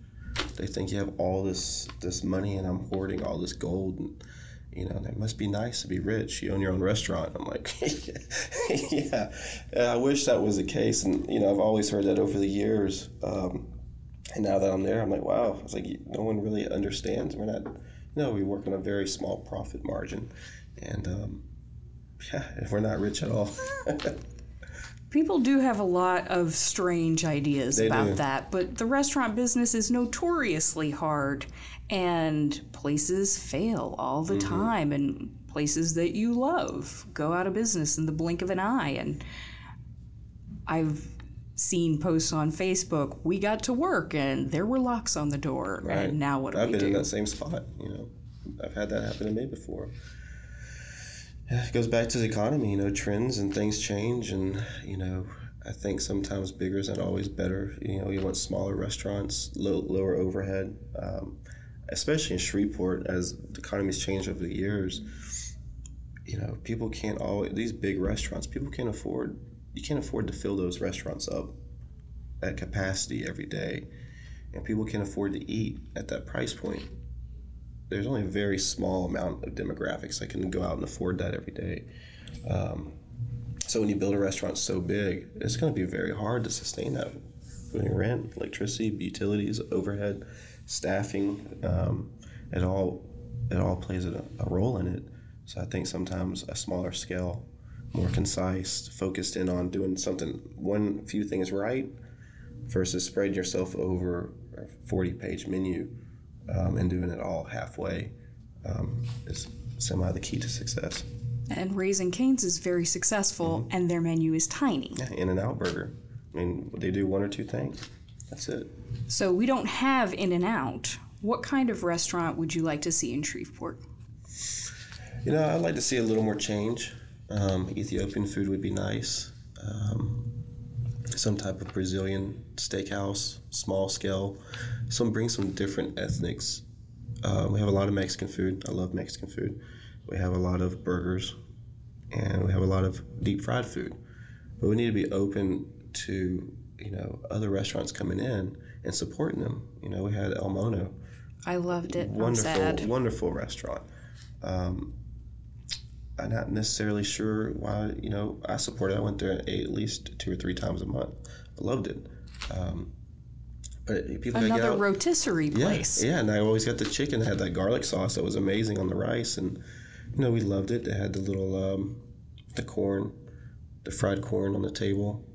They think you have all this this money and I'm hoarding all this gold. And, you know, it must be nice to be rich. You own your own restaurant. I'm like, yeah. I wish that was the case. And you know, I've always heard that over the years. Um, and now that I'm there, I'm like, wow. It's like no one really understands. We're not, you know, we work on a very small profit margin, and um, yeah, we're not rich at all. People do have a lot of strange ideas They about do. that, but the restaurant business is notoriously hard, and places fail all the Mm-hmm. time, and places that you love go out of business in the blink of an eye. And I've seen posts on Facebook, we got to work and there were locks on the door, and now what do I've we been do? in that same spot. You know, I've had that happen to me before. It goes back to the economy. You know, trends and things change, and you know, I think sometimes bigger is not always better. You know, you want smaller restaurants, low, lower overhead, um, especially in Shreveport as the economy's changed over the years. You know, people can't always these big restaurants. People can't afford. You can't afford to fill those restaurants up at capacity every day, and people can't afford to eat at that price point there's only a very small amount of demographics that can go out and afford that every day. Um, so when you build a restaurant so big, it's going to be very hard to sustain that. Putting rent, electricity, utilities, overhead, staffing, um, it all it all plays a, a role in it. So I think sometimes a smaller scale, more concise, focused in on doing something one few things right, versus spreading yourself over a 40 page menu um, and doing it all halfway um, is semi the key to success. and Raising Cane's is very successful, Mm-hmm. and their menu is tiny. Yeah, In and Out Burger. I mean, they do one or two things. That's it. So we don't have In and Out. What kind of restaurant would you like to see in Shreveport? You know, I'd like to see a little more change. Um, Ethiopian food would be nice. Um, some type of Brazilian steakhouse, small scale. Some bring some different ethnics. Uh, we have a lot of Mexican food. I love Mexican food. We have a lot of burgers, and we have a lot of deep fried food. But we need to be open to you know other restaurants coming in and supporting them. You know, we had El Mono, I loved it. Wonderful, wonderful restaurant. Um, I'm not necessarily sure why. You know, I supported. it. I went there at least two or three times a month. I loved it. Um, but people Another out- rotisserie yeah, place. Yeah, and I always got the chicken. It had that garlic sauce that was amazing on the rice, and you know we loved it. They had the little um, the corn, the fried corn on the table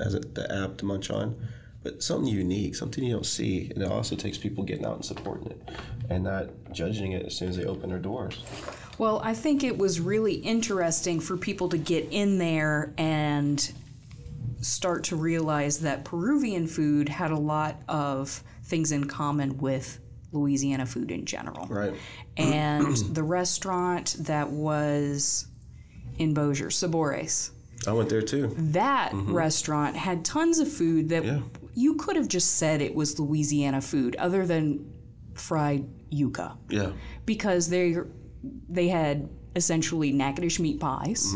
as a, the app to munch on. But something unique, something you don't see, and it also takes people getting out and supporting it, and not judging it as soon as they open their doors. Well, I think it was really interesting for people to get in there and start to realize that Peruvian food had a lot of things in common with Louisiana food in general. Right. And the restaurant that was in Bossier, Sabores, I went there too. that mm-hmm. restaurant had tons of food that Yeah. you could have just said it was Louisiana food, other than fried yuca Yeah. because they they had essentially Natchitoches meat pies,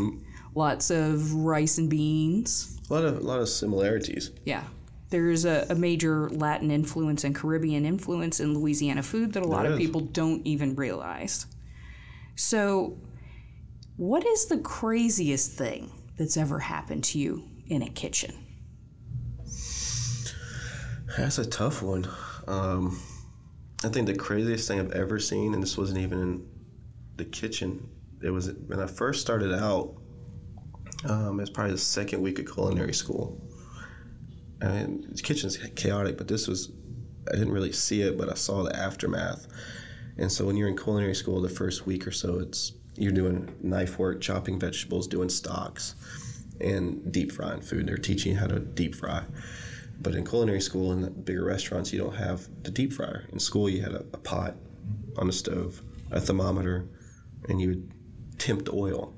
lots of rice and beans. A lot of a lot of similarities. Yeah. There's a, a major Latin influence and Caribbean influence in Louisiana food that a lot There of is. people don't even realize. So, what is the craziest thing that's ever happened to you in a kitchen? That's a tough one. Um, I think the craziest thing I've ever seen, and this wasn't even in the kitchen. It was when I first started out. Um, it's probably the second week of culinary school. And the kitchen's chaotic, but this was I didn't really see it, but I saw the aftermath. And so when you're in culinary school, the first week or so, it's you're doing knife work, chopping vegetables, doing stocks, and deep frying food. They're teaching you how to deep fry. But in culinary school and the bigger restaurants, you don't have the deep fryer. In school, you had a, a pot on the stove, a thermometer, and you would tempt oil.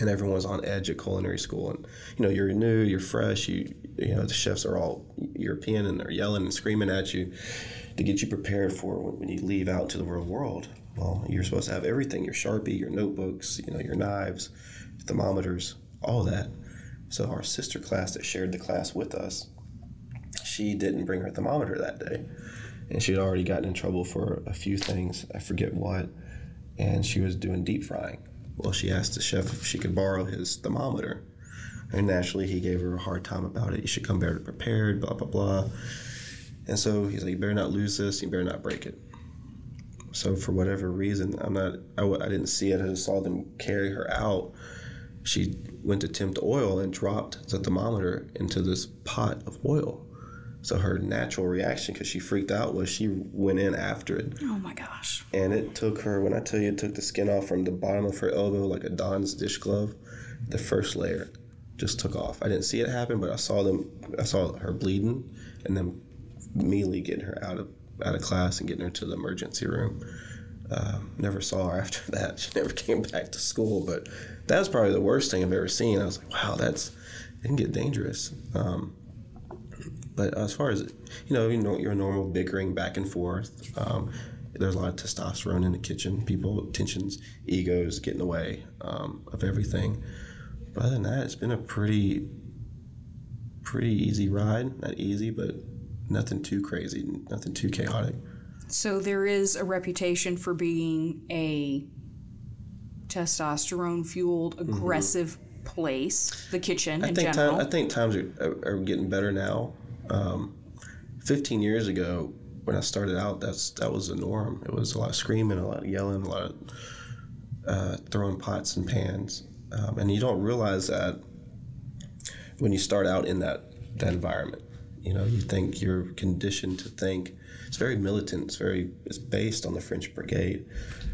And everyone was on edge at culinary school. And you know, you're new, you're fresh. You you know, the chefs are all European and they're yelling and screaming at you to get you prepared for when you leave out to the real world. Well, you're supposed to have everything: your sharpie, your notebooks, you know, your knives, thermometers, all that. So our sister class that shared the class with us, she didn't bring her thermometer that day, and she had already gotten in trouble for a few things. I forget what, and she was doing deep frying. Well, she asked the chef if she could borrow his thermometer, and naturally he gave her a hard time about it. You should come better prepared, blah blah blah. And so he's like, "You better not lose this. You better not break it." So for whatever reason, I'm not. I, I didn't see it. I just saw them carry her out. She went to tempt oil and dropped the thermometer into this pot of oil. So her natural reaction, because she freaked out, was she went in after it. Oh my gosh. And it took her, when I tell you, it took the skin off from the bottom of her elbow like a Don's dish glove. The first layer just took off. I didn't see it happen, but I saw them. I saw her bleeding, and then immediately getting her out of out of class and getting her to the emergency room. Uh, never saw her after that. She never came back to school. But that was probably the worst thing I've ever seen. I was like, wow, that's it can get dangerous. Um, but as far as you know, you know, your normal bickering back and forth. Um, there's a lot of testosterone in the kitchen. People, tensions, egos get in the way um, of everything. But other than that, it's been a pretty, pretty easy ride. Not easy, but nothing too crazy, nothing too chaotic. So there is a reputation for being a testosterone fueled, aggressive place, the kitchen Mm-hmm. I in think general. time, I think times are, are, are getting better now. Um, Fifteen years ago, when I started out, that's that was the norm. It was a lot of screaming, a lot of yelling, a lot of uh, throwing pots and pans, um, and you don't realize that when you start out in that that environment. You know, you think you're conditioned to think it's very militant. It's very it's based on the French Brigade.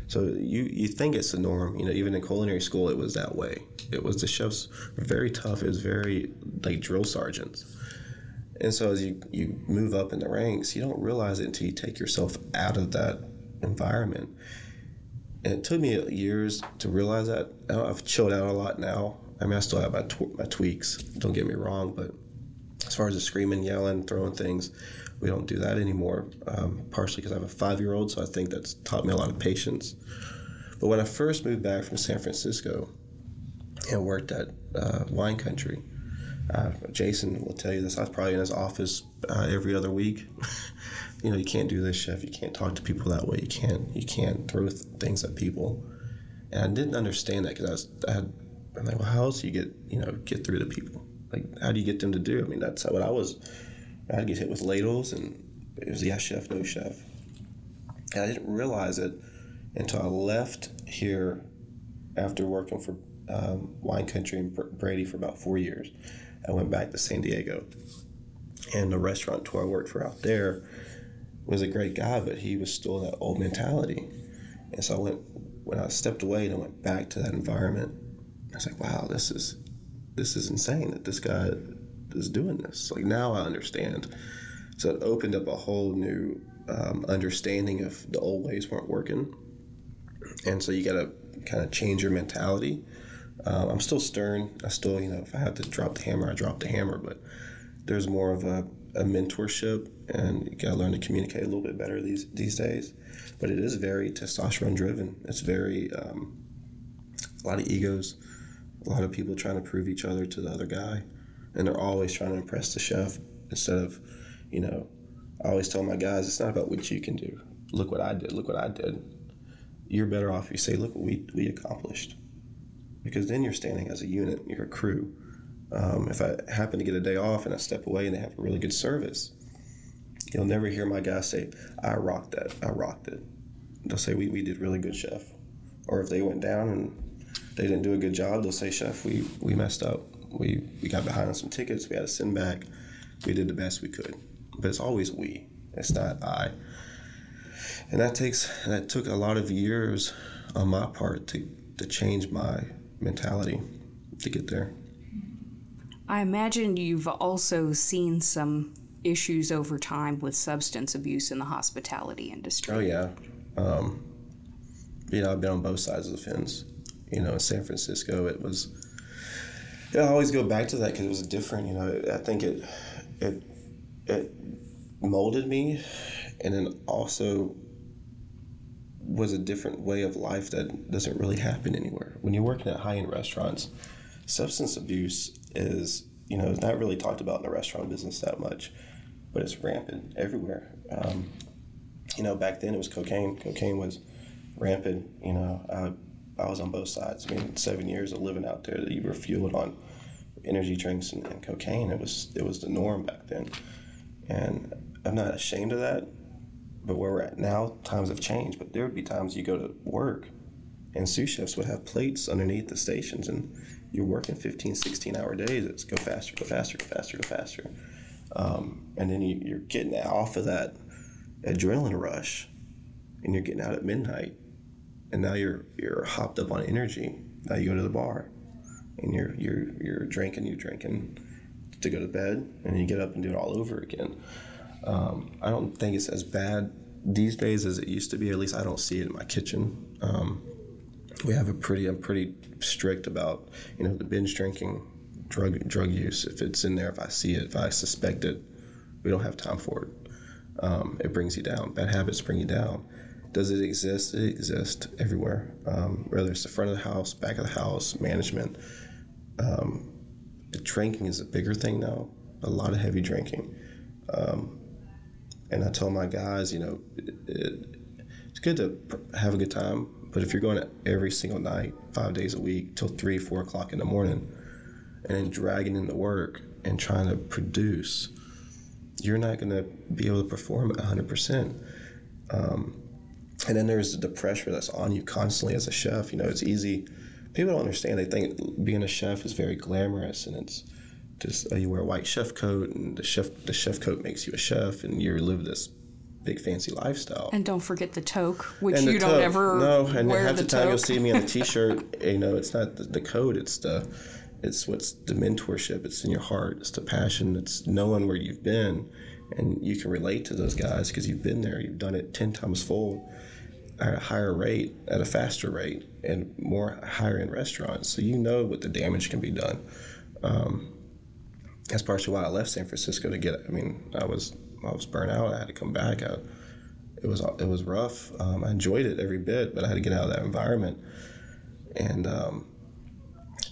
So you you think it's the norm. You know, even in culinary school, it was that way. It was the chefs were very tough. It was very like drill sergeants. And so as you, you move up in the ranks, you don't realize it until you take yourself out of that environment. And it took me years to realize that. I've chilled out a lot now. I mean, I still have my, tw- my tweaks, don't get me wrong, but as far as the screaming, yelling, throwing things, we don't do that anymore. Um, partially because I have a five year old, so I think that's taught me a lot of patience. But when I first moved back from San Francisco and worked at uh, Wine Country, uh, Jason will tell you this. I was probably in his office uh, every other week. you know, you can't do this, chef. You can't talk to people that way. You can't. You can't throw th- things at people. And I didn't understand that because I was. I had. I'm like, well, how else do you get you know get through to people? Like, how do you get them to do? I mean, that's what I was. I'd get hit with ladles, and it was yes, chef, no chef. And I didn't realize it until I left here after working for um, Wine Country and Brady for about four years. I went back to San Diego, and the restaurant restaurateur I worked for out there was a great guy, but he was still that old mentality. And so I went when I stepped away and I went back to that environment. I was like, wow, this is this is insane that this guy is doing this. Like now I understand. So it opened up a whole new um, understanding of the old ways weren't working, and so you got to kind of change your mentality. Um, I'm still stern. I still, you know, if I have to drop the hammer, I drop the hammer. But there's more of a, a mentorship, and you got to learn to communicate a little bit better these these days. But it is very testosterone driven. It's very um, a lot of egos, a lot of people trying to prove each other to the other guy, and they're always trying to impress the chef instead of, you know, I always tell my guys it's not about what you can do. Look what I did. Look what I did. You're better off if you say, look what we we accomplished because then you're standing as a unit, you're a crew. Um, if I happen to get a day off and I step away and they have a really good service, you'll never hear my guys say, I rocked that, I rocked it. They'll say, we, we did really good, chef. Or if they went down and they didn't do a good job, they'll say, chef, we, we messed up. We, we got behind on some tickets, we had to send back. We did the best we could. But it's always we, it's not I. and that takes that took a lot of years on my part to to change my mentality to get there. I imagine you've also seen some issues over time with substance abuse in the hospitality industry. Oh yeah, um, you know I've been on both sides of the fence. You know, in San Francisco, it was. Yeah, I always go back to that because it was different. You know, I think it it it molded me, and then also was a different way of life that doesn't really happen anywhere. When you're working at high end restaurants, substance abuse is you know not really talked about in the restaurant business that much, but it's rampant everywhere. Um, you know, back then it was cocaine. Cocaine was rampant. You know, I, I was on both sides. I mean, seven years of living out there, that you were fueled on energy drinks and, and cocaine. It was it was the norm back then, and I'm not ashamed of that but where we're at now, times have changed. But there would be times you go to work and sous chefs would have plates underneath the stations and you're working 15, 16 hour days. It's go faster, go faster, go faster, go faster. Um, and then you, you're getting off of that adrenaline rush and you're getting out at midnight and now you're you're hopped up on energy. Now you go to the bar and you're you're you're drinking, you're drinking to go to bed and you get up and do it all over again. Um, I don't think it's as bad these days as it used to be. At least I don't see it in my kitchen. Um, we have a pretty. I'm pretty strict about you know the binge drinking, drug drug use. If it's in there, if I see it, if I suspect it, we don't have time for it. Um, it brings you down. Bad habits bring you down. Does it exist? It exists everywhere. Um, whether it's the front of the house, back of the house, management. Um, drinking is a bigger thing now. A lot of heavy drinking. Um, and I tell my guys, you know, it, it, it's good to have a good time, but if you're going every single night, five days a week, till three, four o'clock in the morning, and then dragging into work and trying to produce, you're not going to be able to perform at 100%. Um, and then there's the pressure that's on you constantly as a chef. You know, it's easy. People don't understand. They think being a chef is very glamorous and it's just uh, you wear a white chef coat, and the chef the chef coat makes you a chef, and you live this big fancy lifestyle. And don't forget the toque, which you don't ever no. And half the, the time toque. you'll see me in a t-shirt. you know, it's not the, the coat; it's the it's what's the mentorship. It's in your heart. It's the passion. It's knowing where you've been, and you can relate to those guys because you've been there. You've done it ten times full at a higher rate, at a faster rate, and more higher end restaurants. So you know what the damage can be done. Um, that's partially why I left San Francisco to get. I mean, I was I was burnt out. I had to come back. I, it was it was rough. Um, I enjoyed it every bit, but I had to get out of that environment. And um,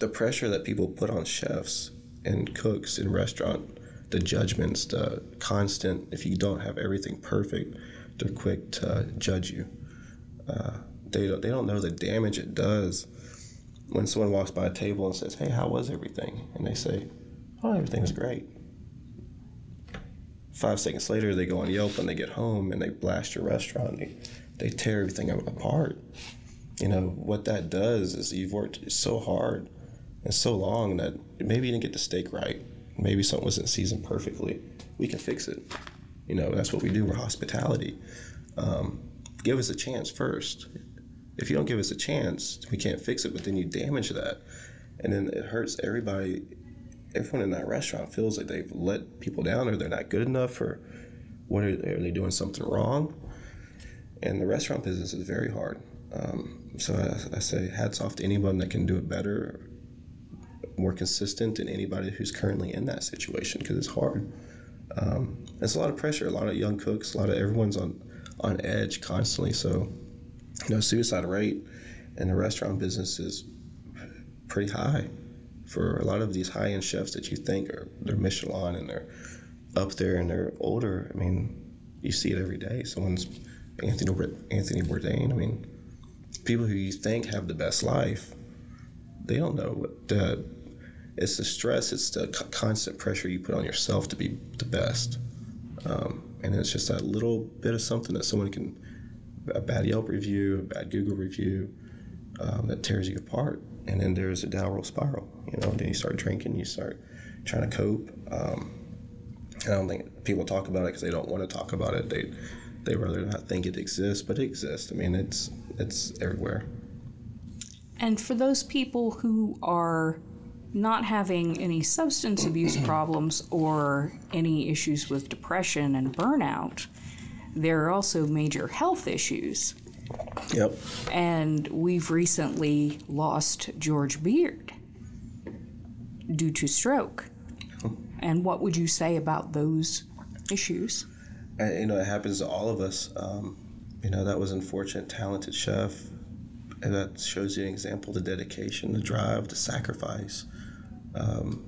the pressure that people put on chefs and cooks in restaurant, the judgments, the constant. If you don't have everything perfect, they're quick to judge you. Uh, they don't, they don't know the damage it does when someone walks by a table and says, "Hey, how was everything?" and they say, oh, everything's great. Five seconds later, they go on Yelp and they get home and they blast your restaurant. They, they tear everything apart. You know, what that does is you've worked so hard and so long that maybe you didn't get the steak right. Maybe something wasn't seasoned perfectly. We can fix it. You know, that's what we do. We're hospitality. Um, give us a chance first. If you don't give us a chance, we can't fix it, but then you damage that. And then it hurts everybody everyone in that restaurant feels like they've let people down or they're not good enough or what are they, are they doing something wrong? And the restaurant business is very hard. Um, so I, I, say hats off to anyone that can do it better, more consistent than anybody who's currently in that situation because it's hard. Um, it's a lot of pressure. A lot of young cooks. A lot of everyone's on on edge constantly. So, you know, suicide rate in the restaurant business is pretty high for a lot of these high end chefs that you think are they're Michelin and they're up there and they're older. I mean, you see it every day. Someone's Anthony Anthony Bourdain. I mean, people who you think have the best life, they don't know what. The, it's the stress. It's the constant pressure you put on yourself to be the best, um, and it's just that little bit of something that someone can, a bad Yelp review, a bad Google review, um, that tears you apart and then there's a downward spiral. You know, then you start drinking, you start trying to cope. Um, I don't think people talk about it because they don't want to talk about it. They they rather not think it exists, but it exists. I mean, it's it's everywhere. And for those people who are not having any substance abuse problems or any issues with depression and burnout, there are also major health issues. Yep. And we've recently lost George Beard due to stroke. And what would you say about those issues? And, you know, it happens to all of us. Um, you know, that was unfortunate, talented chef. And that shows you an example the dedication, the drive, the sacrifice. Um,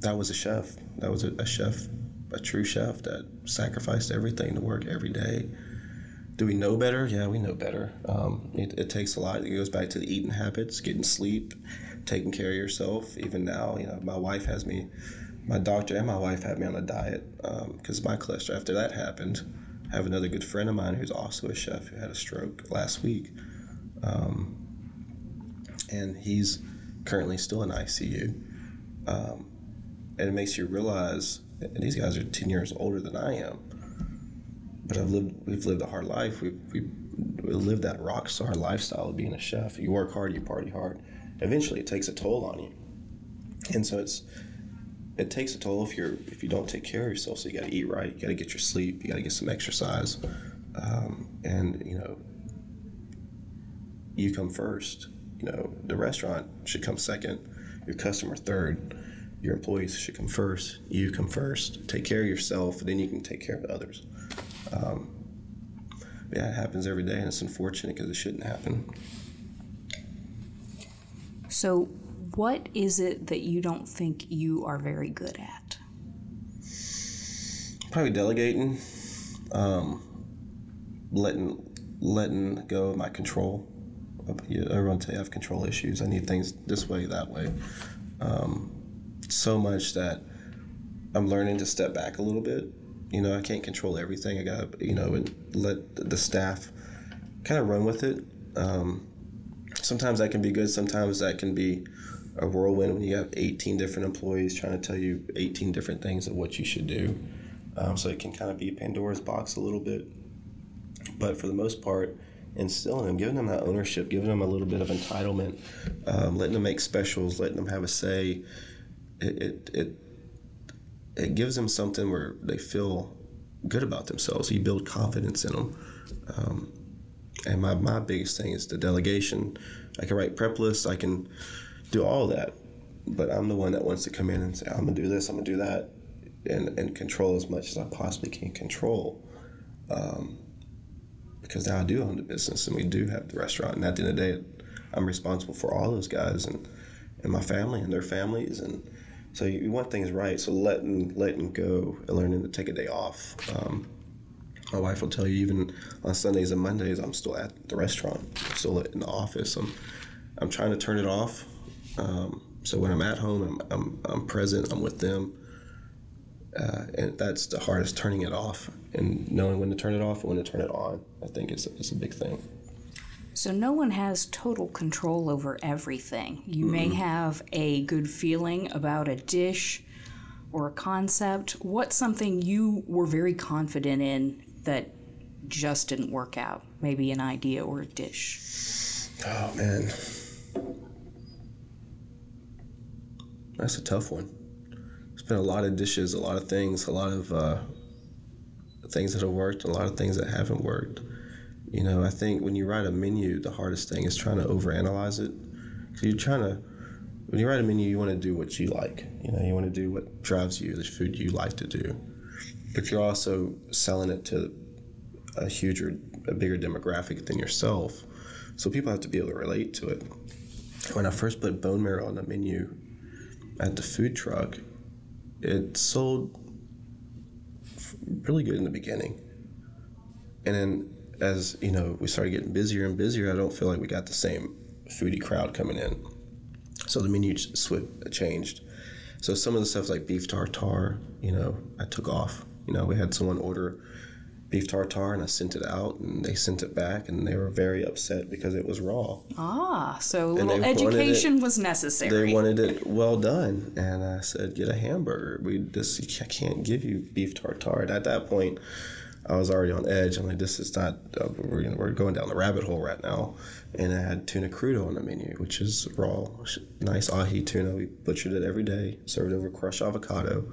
that was a chef. That was a, a chef, a true chef that sacrificed everything to work every day. Do we know better? Yeah, we know better. Um, it, it, takes a lot. It goes back to the eating habits, getting sleep, taking care of yourself. Even now, you know, my wife has me, my doctor and my wife had me on a diet because um, my cholesterol. After that happened, I have another good friend of mine who's also a chef who had a stroke last week, um, and he's currently still in ICU. Um, and it makes you realize, and these guys are ten years older than I am but I've lived we've lived a hard life. We've, we we lived that rock star lifestyle of being a chef. You work hard, you party hard. Eventually, it takes a toll on you, and so it's it takes a toll if you're if you don't take care of yourself. So you got to eat right. You got to get your sleep. You got to get some exercise, um, and you know you come first. You know the restaurant should come second. Your customer third. Your employees should come first. You come first. Take care of yourself, then you can take care of others. Um, yeah, it happens every day, and it's unfortunate because it shouldn't happen. So, what is it that you don't think you are very good at? Probably delegating, um, letting letting go of my control. Everyone tell you I have control issues. I need things this way, that way. Um, so much that I'm learning to step back a little bit you know, I can't control everything. I got to, you know, and let the staff kind of run with it. Um, sometimes that can be good. Sometimes that can be a whirlwind when you have 18 different employees trying to tell you 18 different things of what you should do. Um, so it can kind of be Pandora's box a little bit. But for the most part, instilling them, giving them that ownership, giving them a little bit of entitlement, um, letting them make specials, letting them have a say, it, it, it it gives them something where they feel good about themselves. You build confidence in them. Um, and my, my biggest thing is the delegation. I can write prep lists, I can do all that, but I'm the one that wants to come in and say, I'm to do this, I'm to do that, and, and control as much as I possibly can control. Um, because now I do own the business and we do have the restaurant. And at the end of the day, I'm responsible for all those guys and, and my family and their families. And so you, want things right. So letting letting go and learning to take a day off. Um, my wife will tell you even on Sundays and Mondays I'm still at the restaurant, I'm still in the office. I'm I'm trying to turn it off. Um, so when I'm at home, I'm, I'm, I'm present. I'm with them. Uh, and that's the hardest turning it off and knowing when to turn it off and when to turn it on i think is, is a big thing so no one has total control over everything. You mm-hmm. may have a good feeling about a dish or a concept. What's something you were very confident in that just didn't work out? Maybe an idea or a dish. Oh man. That's a tough one. It's been a lot of dishes, a lot of things, a lot of uh, things that have worked, a lot of things that haven't worked. You know, I think when you write a menu, the hardest thing is trying to overanalyze it. You're trying to, when you write a menu, you want to do what you like. You know, you want to do what drives you, the food you like to do. But you're also selling it to a huger, a bigger demographic than yourself. So people have to be able to relate to it. When I first put bone marrow on the menu at the food truck, it sold really good in the beginning. And then as you know, we started getting busier and busier. I don't feel like we got the same foodie crowd coming in. So the menu swift changed. So some of the stuff like beef tartare, you know, I took off. You know, we had someone order beef tartare and I sent it out and they sent it back and they were very upset because it was raw. Ah, so a little education it, was necessary. They wanted it well done. And I said, get a hamburger. We just I can't give you beef tartare. And at that point, I was already on edge. I'm like, this is not. Uh, we're, we're going down the rabbit hole right now. And I had tuna crudo on the menu, which is raw, nice ahi tuna. We butchered it every day, served over crushed avocado,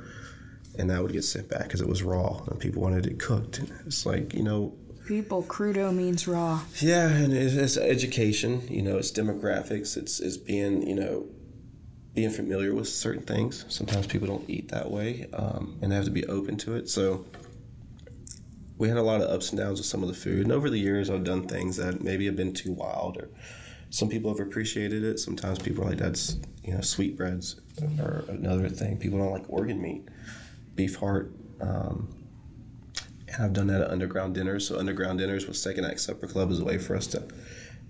and that would get sent back because it was raw, and people wanted it cooked. And it's like you know, People, crudo means raw. yeah, and it's, it's education. You know, it's demographics. It's it's being you know being familiar with certain things. Sometimes people don't eat that way, um, and they have to be open to it. So we had a lot of ups and downs with some of the food. And over the years, I've done things that maybe have been too wild, or some people have appreciated it. Sometimes people are like, "That's you know, sweetbreads," or another thing. People don't like organ meat, beef heart. Um, and I've done that at underground dinners. So underground dinners with Second Act Supper Club is a way for us to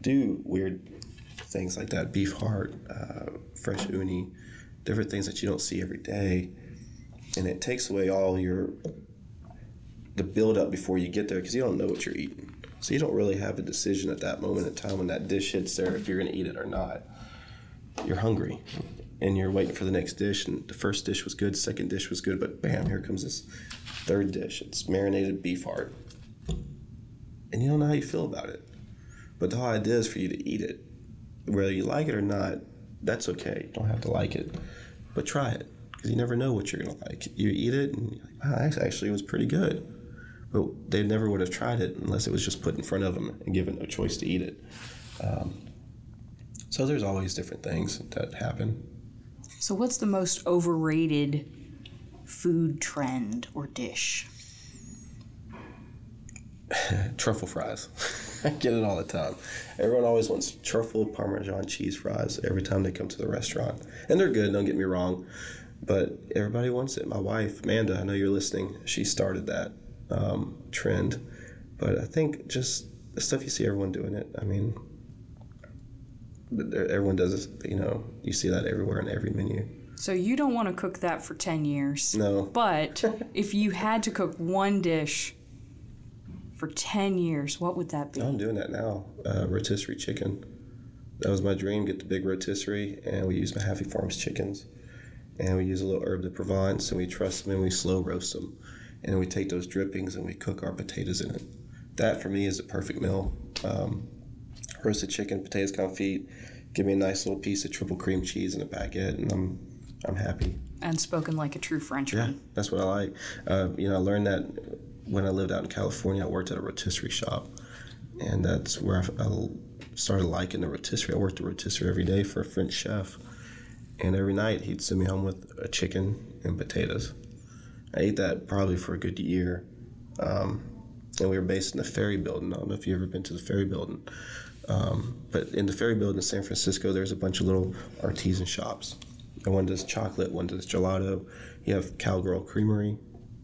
do weird things like that: beef heart, uh, fresh uni, different things that you don't see every day, and it takes away all your the build up before you get there because you don't know what you're eating. So you don't really have a decision at that moment in time when that dish hits there if you're going to eat it or not. You're hungry, and you're waiting for the next dish. And the first dish was good, second dish was good, but bam, here comes this third dish. It's marinated beef heart, and you don't know how you feel about it. But the whole idea is for you to eat it, whether you like it or not. That's okay. You don't have to like it, but try it because you never know what you're gonna like. You eat it, and you're like, wow, that actually was pretty good. But they never would have tried it unless it was just put in front of them and given a choice to eat it. Um, so there's always different things that happen. So, what's the most overrated food trend or dish? truffle fries. I get it all the time. Everyone always wants truffle Parmesan cheese fries every time they come to the restaurant. And they're good, don't get me wrong. But everybody wants it. My wife, Amanda, I know you're listening, she started that um, trend. But I think just the stuff you see everyone doing it, I mean, everyone does it, you know, you see that everywhere in every menu. So, you don't want to cook that for 10 years. No. But if you had to cook one dish for 10 years, what would that be? I'm doing that now. Uh, rotisserie chicken. That was my dream. Get the big rotisserie, and we use Mahaffey Farms chickens, and we use a little herb de Provence, and we truss them, and we slow roast them, and we take those drippings and we cook our potatoes in it. That for me is a perfect meal. Um, roasted chicken, potatoes confit. Give me a nice little piece of triple cream cheese and a baguette, and I'm I'm happy. And spoken like a true Frenchman. Yeah, that's what I like. Uh, you know, I learned that when I lived out in California. I worked at a rotisserie shop, and that's where I, I started liking the rotisserie. I worked the rotisserie every day for a French chef, and every night he'd send me home with a chicken and potatoes. I ate that probably for a good year. Um, and we were based in the Ferry Building. I don't know if you've ever been to the Ferry Building. Um, but in the Ferry Building in San Francisco, there's a bunch of little artisan shops. And one does chocolate, one does gelato. You have Cowgirl Creamery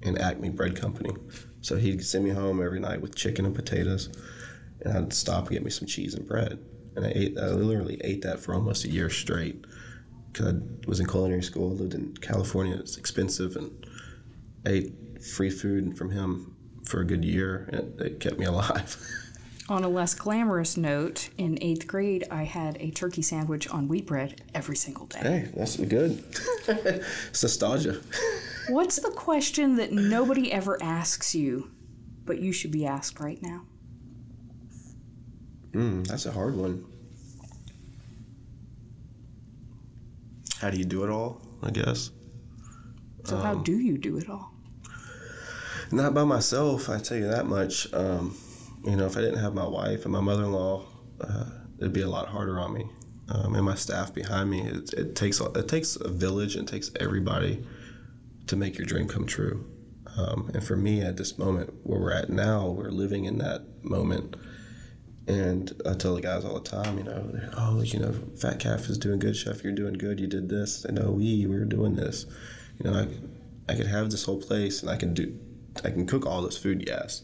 and Acme Bread Company. So he'd send me home every night with chicken and potatoes, and I'd stop and get me some cheese and bread. And I ate, I literally ate that for almost a year straight. Because I was in culinary school, lived in California, it's expensive, and ate free food from him for a good year, and it kept me alive. On a less glamorous note, in eighth grade, I had a turkey sandwich on wheat bread every single day. hey, that's good. it's nostalgia. What's the question that nobody ever asks you, but you should be asked right now? Mm, that's a hard one. How do you do it all? I guess. So, how do you do it all? Not by myself, I tell you that much. Um, you know, if I didn't have my wife and my mother-in-law, uh, it'd be a lot harder on me. Um, and my staff behind me, it, it takes it takes a village. It takes everybody to make your dream come true. Um, and for me, at this moment where we're at now, we're living in that moment. And I tell the guys all the time, you know, oh, you know, Fat Calf is doing good, Chef. You're doing good. You did this. I know we we're doing this. You know, I, I could have this whole place, and I can do, I can cook all this food, yes.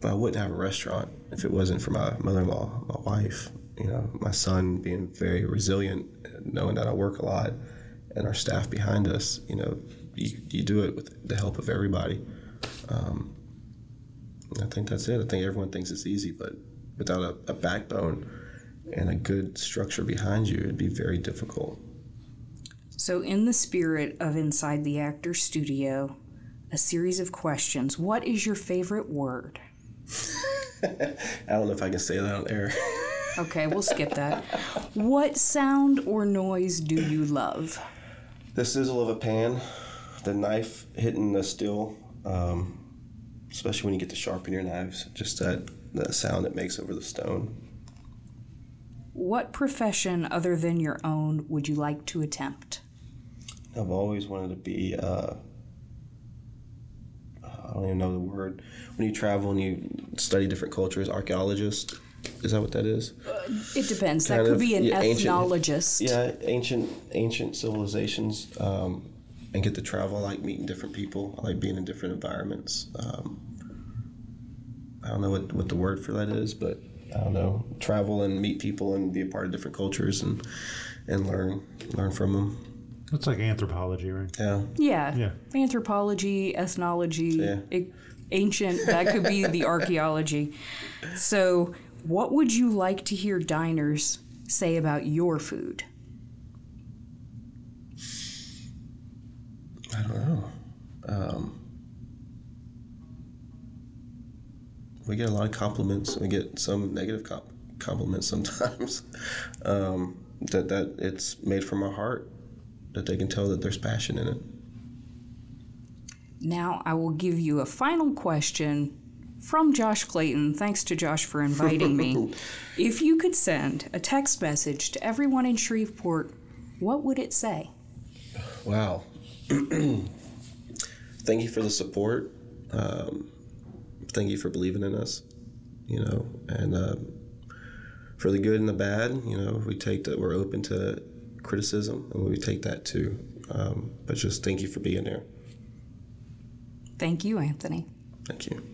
But I wouldn't have a restaurant if it wasn't for my mother-in-law, my wife, you know, my son being very resilient, knowing that I work a lot, and our staff behind us. You know, you, you do it with the help of everybody. Um, I think that's it. I think everyone thinks it's easy, but without a, a backbone and a good structure behind you, it'd be very difficult. So, in the spirit of Inside the Actor Studio, a series of questions. What is your favorite word? I don't know if I can say that on air. Okay, we'll skip that. What sound or noise do you love? the sizzle of a pan, the knife hitting the steel, um, especially when you get to sharpen your knives, just that, that sound it makes over the stone. What profession other than your own would you like to attempt? I've always wanted to be, uh, I don't even know the word. When you travel and you study different cultures, archaeologist. Is that what that is? It depends. That could of, be an yeah, ancient- ethnologist. Yeah, ancient ancient civilizations, um, and get to travel. I like meeting different people. I like being in different environments. Um, I don't know what, what the word for that is, but I don't know. Travel and meet people and be a part of different cultures and and learn learn from them. It's like anthropology, right? Yeah, Yeah. Yeah. Anthropology, ethnology, Yeah. a- ancient, that could be the archaeology. So, what would you like to hear diners say about your food? I don't know. Um, we get a lot of compliments. We get some negative comp- compliments sometimes. um, that that it's made from our heart. That they can tell that there's passion in it. Now, I will give you a final question from Josh Clayton. Thanks to Josh for inviting me. if you could send a text message to everyone in Shreveport, what would it say? Wow. thank you for the support. Um, thank you for believing in us. You know, and um, for the good and the bad, you know, we take that. We're open to criticism, and we take that too. Um, but just thank you for being there. Thank you, Anthony. Thank you.